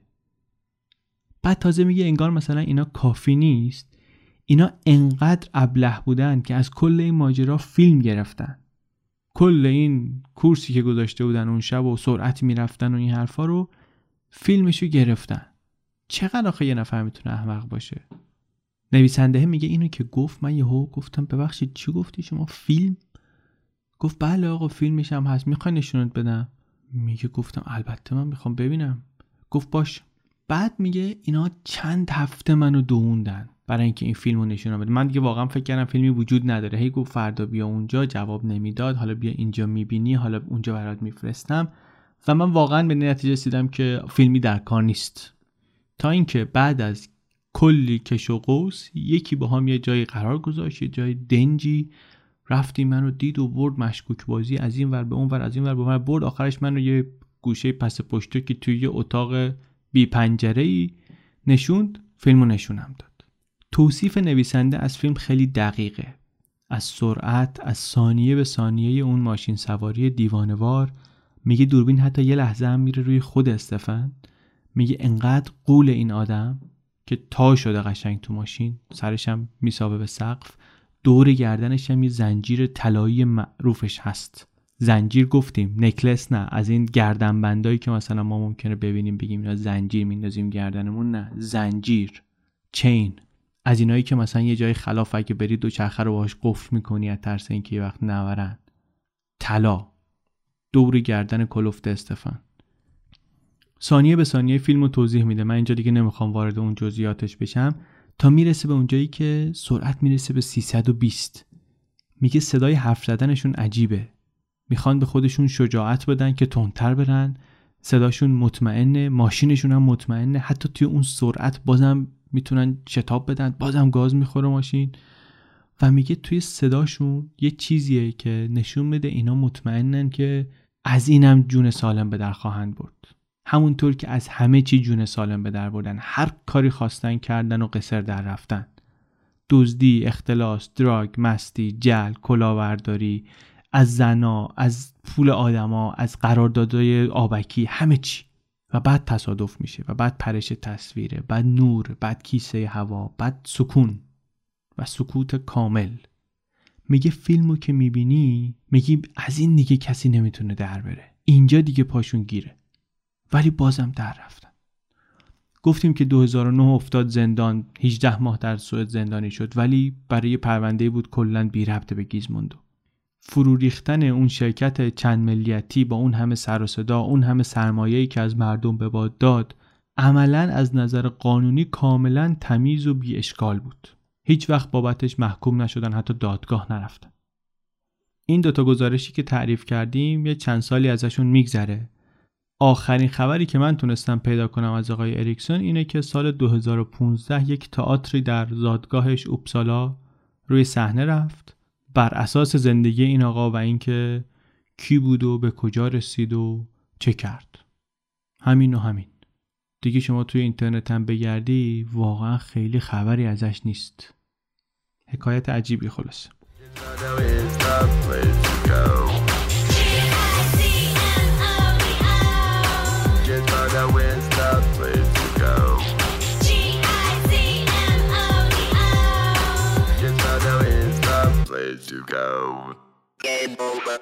بعد تازه میگه انگار مثلا اینا کافی نیست. اینا انقدر ابله بودن که از کل این ماجرا فیلم گرفتن. کل این کورسی که گذاشته بودن اون شب و سرعت می‌رفتن و این حرفا رو فیلمشو گرفتن. چقدر آخه یه نفر می‌تونه احمق باشه؟ نویسنده میگه اینو که گفت من یهو گفتم ببخشید چی گفتی شما؟ فیلم؟ گفت بله آقا فیلمش هم هست. می‌خوای نشونت بدم؟ میگه گفتم البته من می‌خوام ببینم. گفت باش. بعد میگه اینا چند هفته منو دووندن برای اینکه این فیلم رو نشون بده. من دیگه واقعا فکر کردم فیلمی وجود نداره. هی گفت فردا بیا اونجا جواب نمی‌داد. حالا بیا اینجا می‌بینی حالا اونجا برات میفرستم. و من واقعا به نتیجه رسیدم که فیلمی در کار نیست. تا اینکه بعد از کلی کش و قوس یکی با هم یه جایی قرار گذاشت یه جای دنجی رفتی منو دید و برد مشکوک بازی از این ور به اون ور از این ور به اون برد آخرش منو یه گوشه پس پشتو که توی یه اتاق بی پنجره ای نشوند فیلمو نشونم داد. توصیف نویسنده از فیلم خیلی دقیقه. از سرعت از ثانیه به ثانیه اون ماشین سواری دیوانوار. میگه دوربین حتی یه لحظه هم میره روی خود استفن. میگه انقدر قول این آدم که تا شده قشنگ تو ماشین سرش هم میسابه به سقف. دور گردنش هم یه زنجیر طلایی معروفش هست. زنجیر گفتیم نکلس نه. از این گردنبندایی که مثلا ما ممکنه ببینیم بگیم اینا زنجیر میندازیم گردنمون نه. زنجیر. چین. از اینایی که مثلا یه جای خلاف اگه برید دو چرخه رو باهاش قفل می‌کنی از ترس اینکه یه وقت نورن طلا. دور گردن کلفت استفان. ثانیه به ثانیه فیلم رو توضیح میده. من اینجا دیگه نمی‌خوام وارد اون جزئیاتش بشم. تا می‌رسه به اونجایی که سرعت می‌رسه به 320 میگه صدای حرف زدنشون عجیبه. می‌خوان به خودشون شجاعت بدن که تندتر برن. صداشون مطمئنه ماشینشون هم مطمئنه. حتی توی اون سرعت بازم می‌تونن شتاب بدن. بازم گاز می‌خوره ماشین. و میگه توی صداشون یه چیزیه که نشون میده اینا مطمئنن که از اینم جون سالم به در خواهند برد. همونطور که از همه چی جون سالم به در بردن هر کاری خواستن کردن و قصر در رفتن. دزدی، اختلاس، دراگ، مستی، جل، کلاورداری از زنا، از پول آدما، از قراردادهای آبکی همه چی. و بعد تصادف میشه و بعد پرش تصویره بعد نور بعد کیسه هوا بعد سکون و سکوت کامل. میگه فیلمو که می‌بینی میگی از این دیگه کسی نمی‌تونه در بره. اینجا دیگه پاشون گیره. ولی بازم در رفتن. گفتیم که 2009 افتاد زندان 18 ماه در سوئد زندانی شد ولی برای پرونده بود کلا بی ربط به گیزموندو فرو ریختن اون شرکت چند ملیتی با اون همه سر و صدا اون همه سرمایه‌ای که از مردم به باد داد عملا از نظر قانونی کاملا تمیز و بی اشکال بود. هیچ وقت بابتش محکوم نشدن حتی دادگاه نرفتن. این دوتا گزارشی که تعریف کردیم یه چند سالی ازشون میگذره. آخرین خبری که من تونستم پیدا کنم از آقای اریکسون اینه که سال 2015 یک تئاتری در زادگاهش اوپسالا روی صحنه رفت. بر اساس زندگی این آقا و اینکه کی بود و به کجا رسید و چه کرد. همین و همین. دیگه شما توی اینترنت هم بگردی واقعا خیلی خبری ازش نیست. حکایت عجیبی خلاصه. place to go. Game over.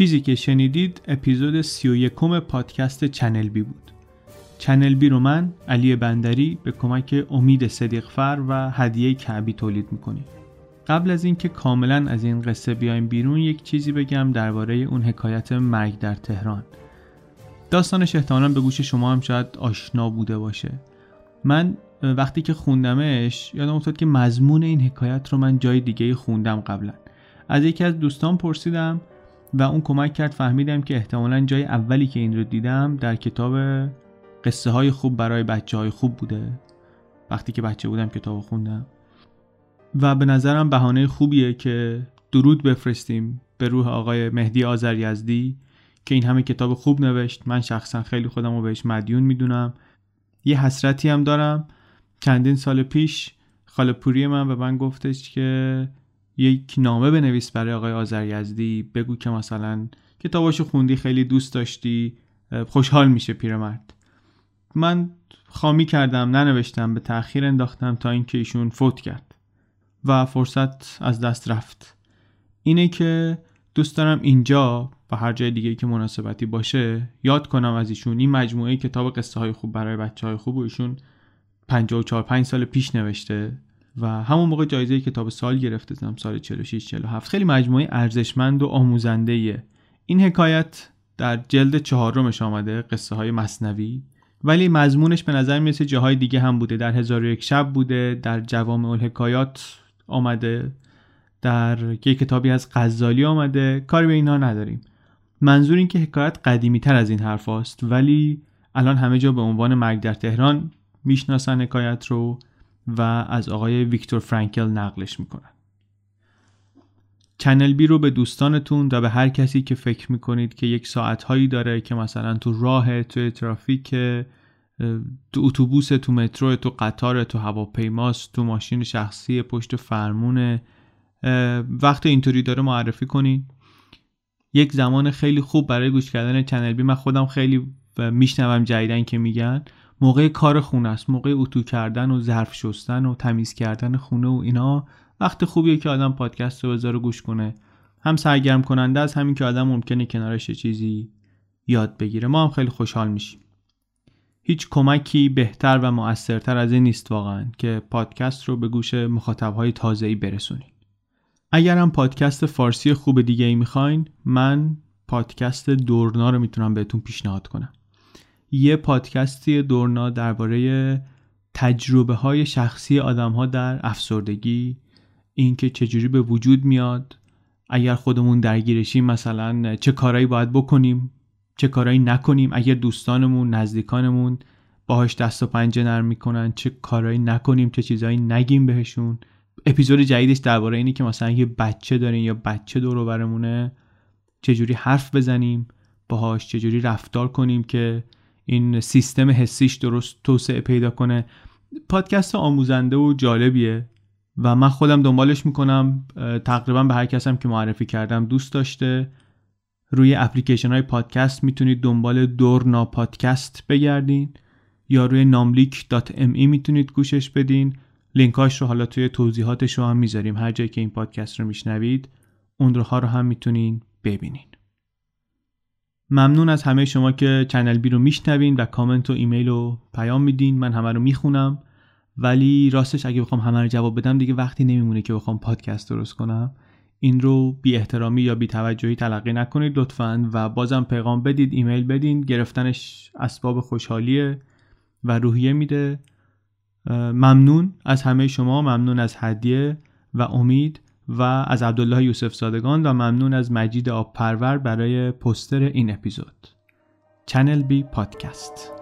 چیزی که شنیدید اپیزود 31 پادکست چنل بی بود. چنل بی رو من علی بندری به کمک امید صدیقفر و هدیه کعبی تولید می‌کنیم. قبل از اینکه کاملا از این قصه بیایم بیرون یک چیزی بگم درباره اون حکایت مرگ در تهران. داستانش احتمالا به گوش شما هم شاید آشنا بوده باشه. من وقتی که خوندمش یادم افتاد که مضمون این حکایت رو من جای دیگه خوندم قبلا. از یکی از دوستان پرسیدم و اون کمک کرد فهمیدم که احتمالا جای اولی که این رو دیدم در کتاب قصه های خوب برای بچه های خوب بوده. وقتی که بچه بودم کتاب خوندم. و به نظرم بهانه خوبیه که درود بفرستیم به روح آقای مهدی آذر یزدی که این همه کتاب خوب نوشت. من شخصا خیلی خودم رو بهش مدیون می‌دونم. یه حسرتی هم دارم. چندین سال پیش خاله پوری من به من گفتش که یک نامه بنویس برای آقای آذریزدی بگو که مثلا کتاباشو خوندی خیلی دوست داشتی خوشحال میشه پیرمرد. من خامی کردم ننوشتم به تاخیر انداختم تا اینکه ایشون فوت کرد و فرصت از دست رفت. اینه که دوست دارم اینجا و هر جای دیگه که مناسبتی باشه یاد کنم از ایشون. این مجموعه کتاب قصه های خوب برای بچه های خوب و ایشون 54 5 سال پیش نوشته. و همون موقع جایزه کتاب سال گرفته زدم سال 46 47 خیلی مجموعه ارزشمند و آموزنده ایه. این حکایت در جلد چهارمش آمده قصه های مصنوی. ولی مضمونش به نظر می‌رسه جاهای دیگه هم بوده. در هزار یک شب بوده در جوامع الحکایات آمده در یک کتابی از غزالی آمده. کاری به اینا نداریم. منظور این که حکایت قدیمی تر از این حرف است ولی الان همه جا به عنوان مرگ در تهران می‌شناسن حکایت رو. و از آقای ویکتور فرانکل نقلش می‌کنن. چنل بی رو به دوستانتون و به هر کسی که فکر می‌کنید که یک ساعت هایی داره که مثلا تو راه تو ترافیک تو اتوبوس تو مترو تو قطار تو هواپیماست تو ماشین شخصی پشت فرمونه وقت اینطوری داره معرفی کنید یک زمان خیلی خوب برای گوش کردن چنل بی. من خودم خیلی میشنوم جدیدن که میگن. موقع کار خونه است موقع اتو کردن و ظرف شستن و تمیز کردن خونه و اینا وقت خوبیه که آدم پادکست رو بذاره گوش کنه. هم سرگرم کننده از همین که آدم ممکنه کنارش چیزی یاد بگیره. ما هم خیلی خوشحال میشیم. هیچ کمکی بهتر و مؤثرتر از این نیست واقعا که پادکست رو به گوش مخاطبهای تازه‌ای برسونید. اگر هم پادکست فارسی خوب دیگه ای می‌خواین من پادکست دورنا رو می‌تونم بهتون پیشنهاد کنم. یه پادکستی دورنا درباره تجربه های شخصی آدم ها در افسردگی اینکه چجوری به وجود میاد اگر خودمون درگیرشیم مثلا چه کارایی باید بکنیم چه کارایی نکنیم اگر دوستانمون نزدیکانمون باهاش دست و پنجه نرم می‌کنن چه کارایی نکنیم چه چیزایی نگیم بهشون. اپیزود جدیدش درباره اینه که مثلا یه بچه داریم یا بچه دور برمونه چجوری حرف بزنیم باهاش چجوری رفتار کنیم که این سیستم حسیش درست توسعه پیدا کنه. پادکست آموزنده و جالبیه و من خودم دنبالش می‌کنم. تقریبا به هر کسم که معرفی کردم دوست داشته. روی اپلیکیشن های پادکست می‌تونید دنبال دورنا پادکست بگردین یا روی ناملیک ای می‌تونید گوشش بدین. لینکاش رو حالا توی توضیحاتش رو هم می‌ذاریم. هر جایی که این پادکست رو میشنوید اون رو ها رو هم می‌تونین ببینین. ممنون از همه شما که چنل بی رو میشنوین و کامنت و ایمیل و پیام میدین. من همه رو می‌خونم. ولی راستش اگه بخوام همه رو جواب بدم دیگه وقتی نمیمونه که بخوام پادکست درست کنم. این رو بی احترامی یا بی توجهی تلقی نکنید لطفا. و بازم پیغام بدید ایمیل بدین. گرفتنش اسباب خوشحالیه و روحیه میده. ممنون از همه شما. ممنون از هدیه و امید. و از عبدالله یوسف زادگان و ممنون از مجید آب پرور برای پستر این اپیزود. چنل بی پادکست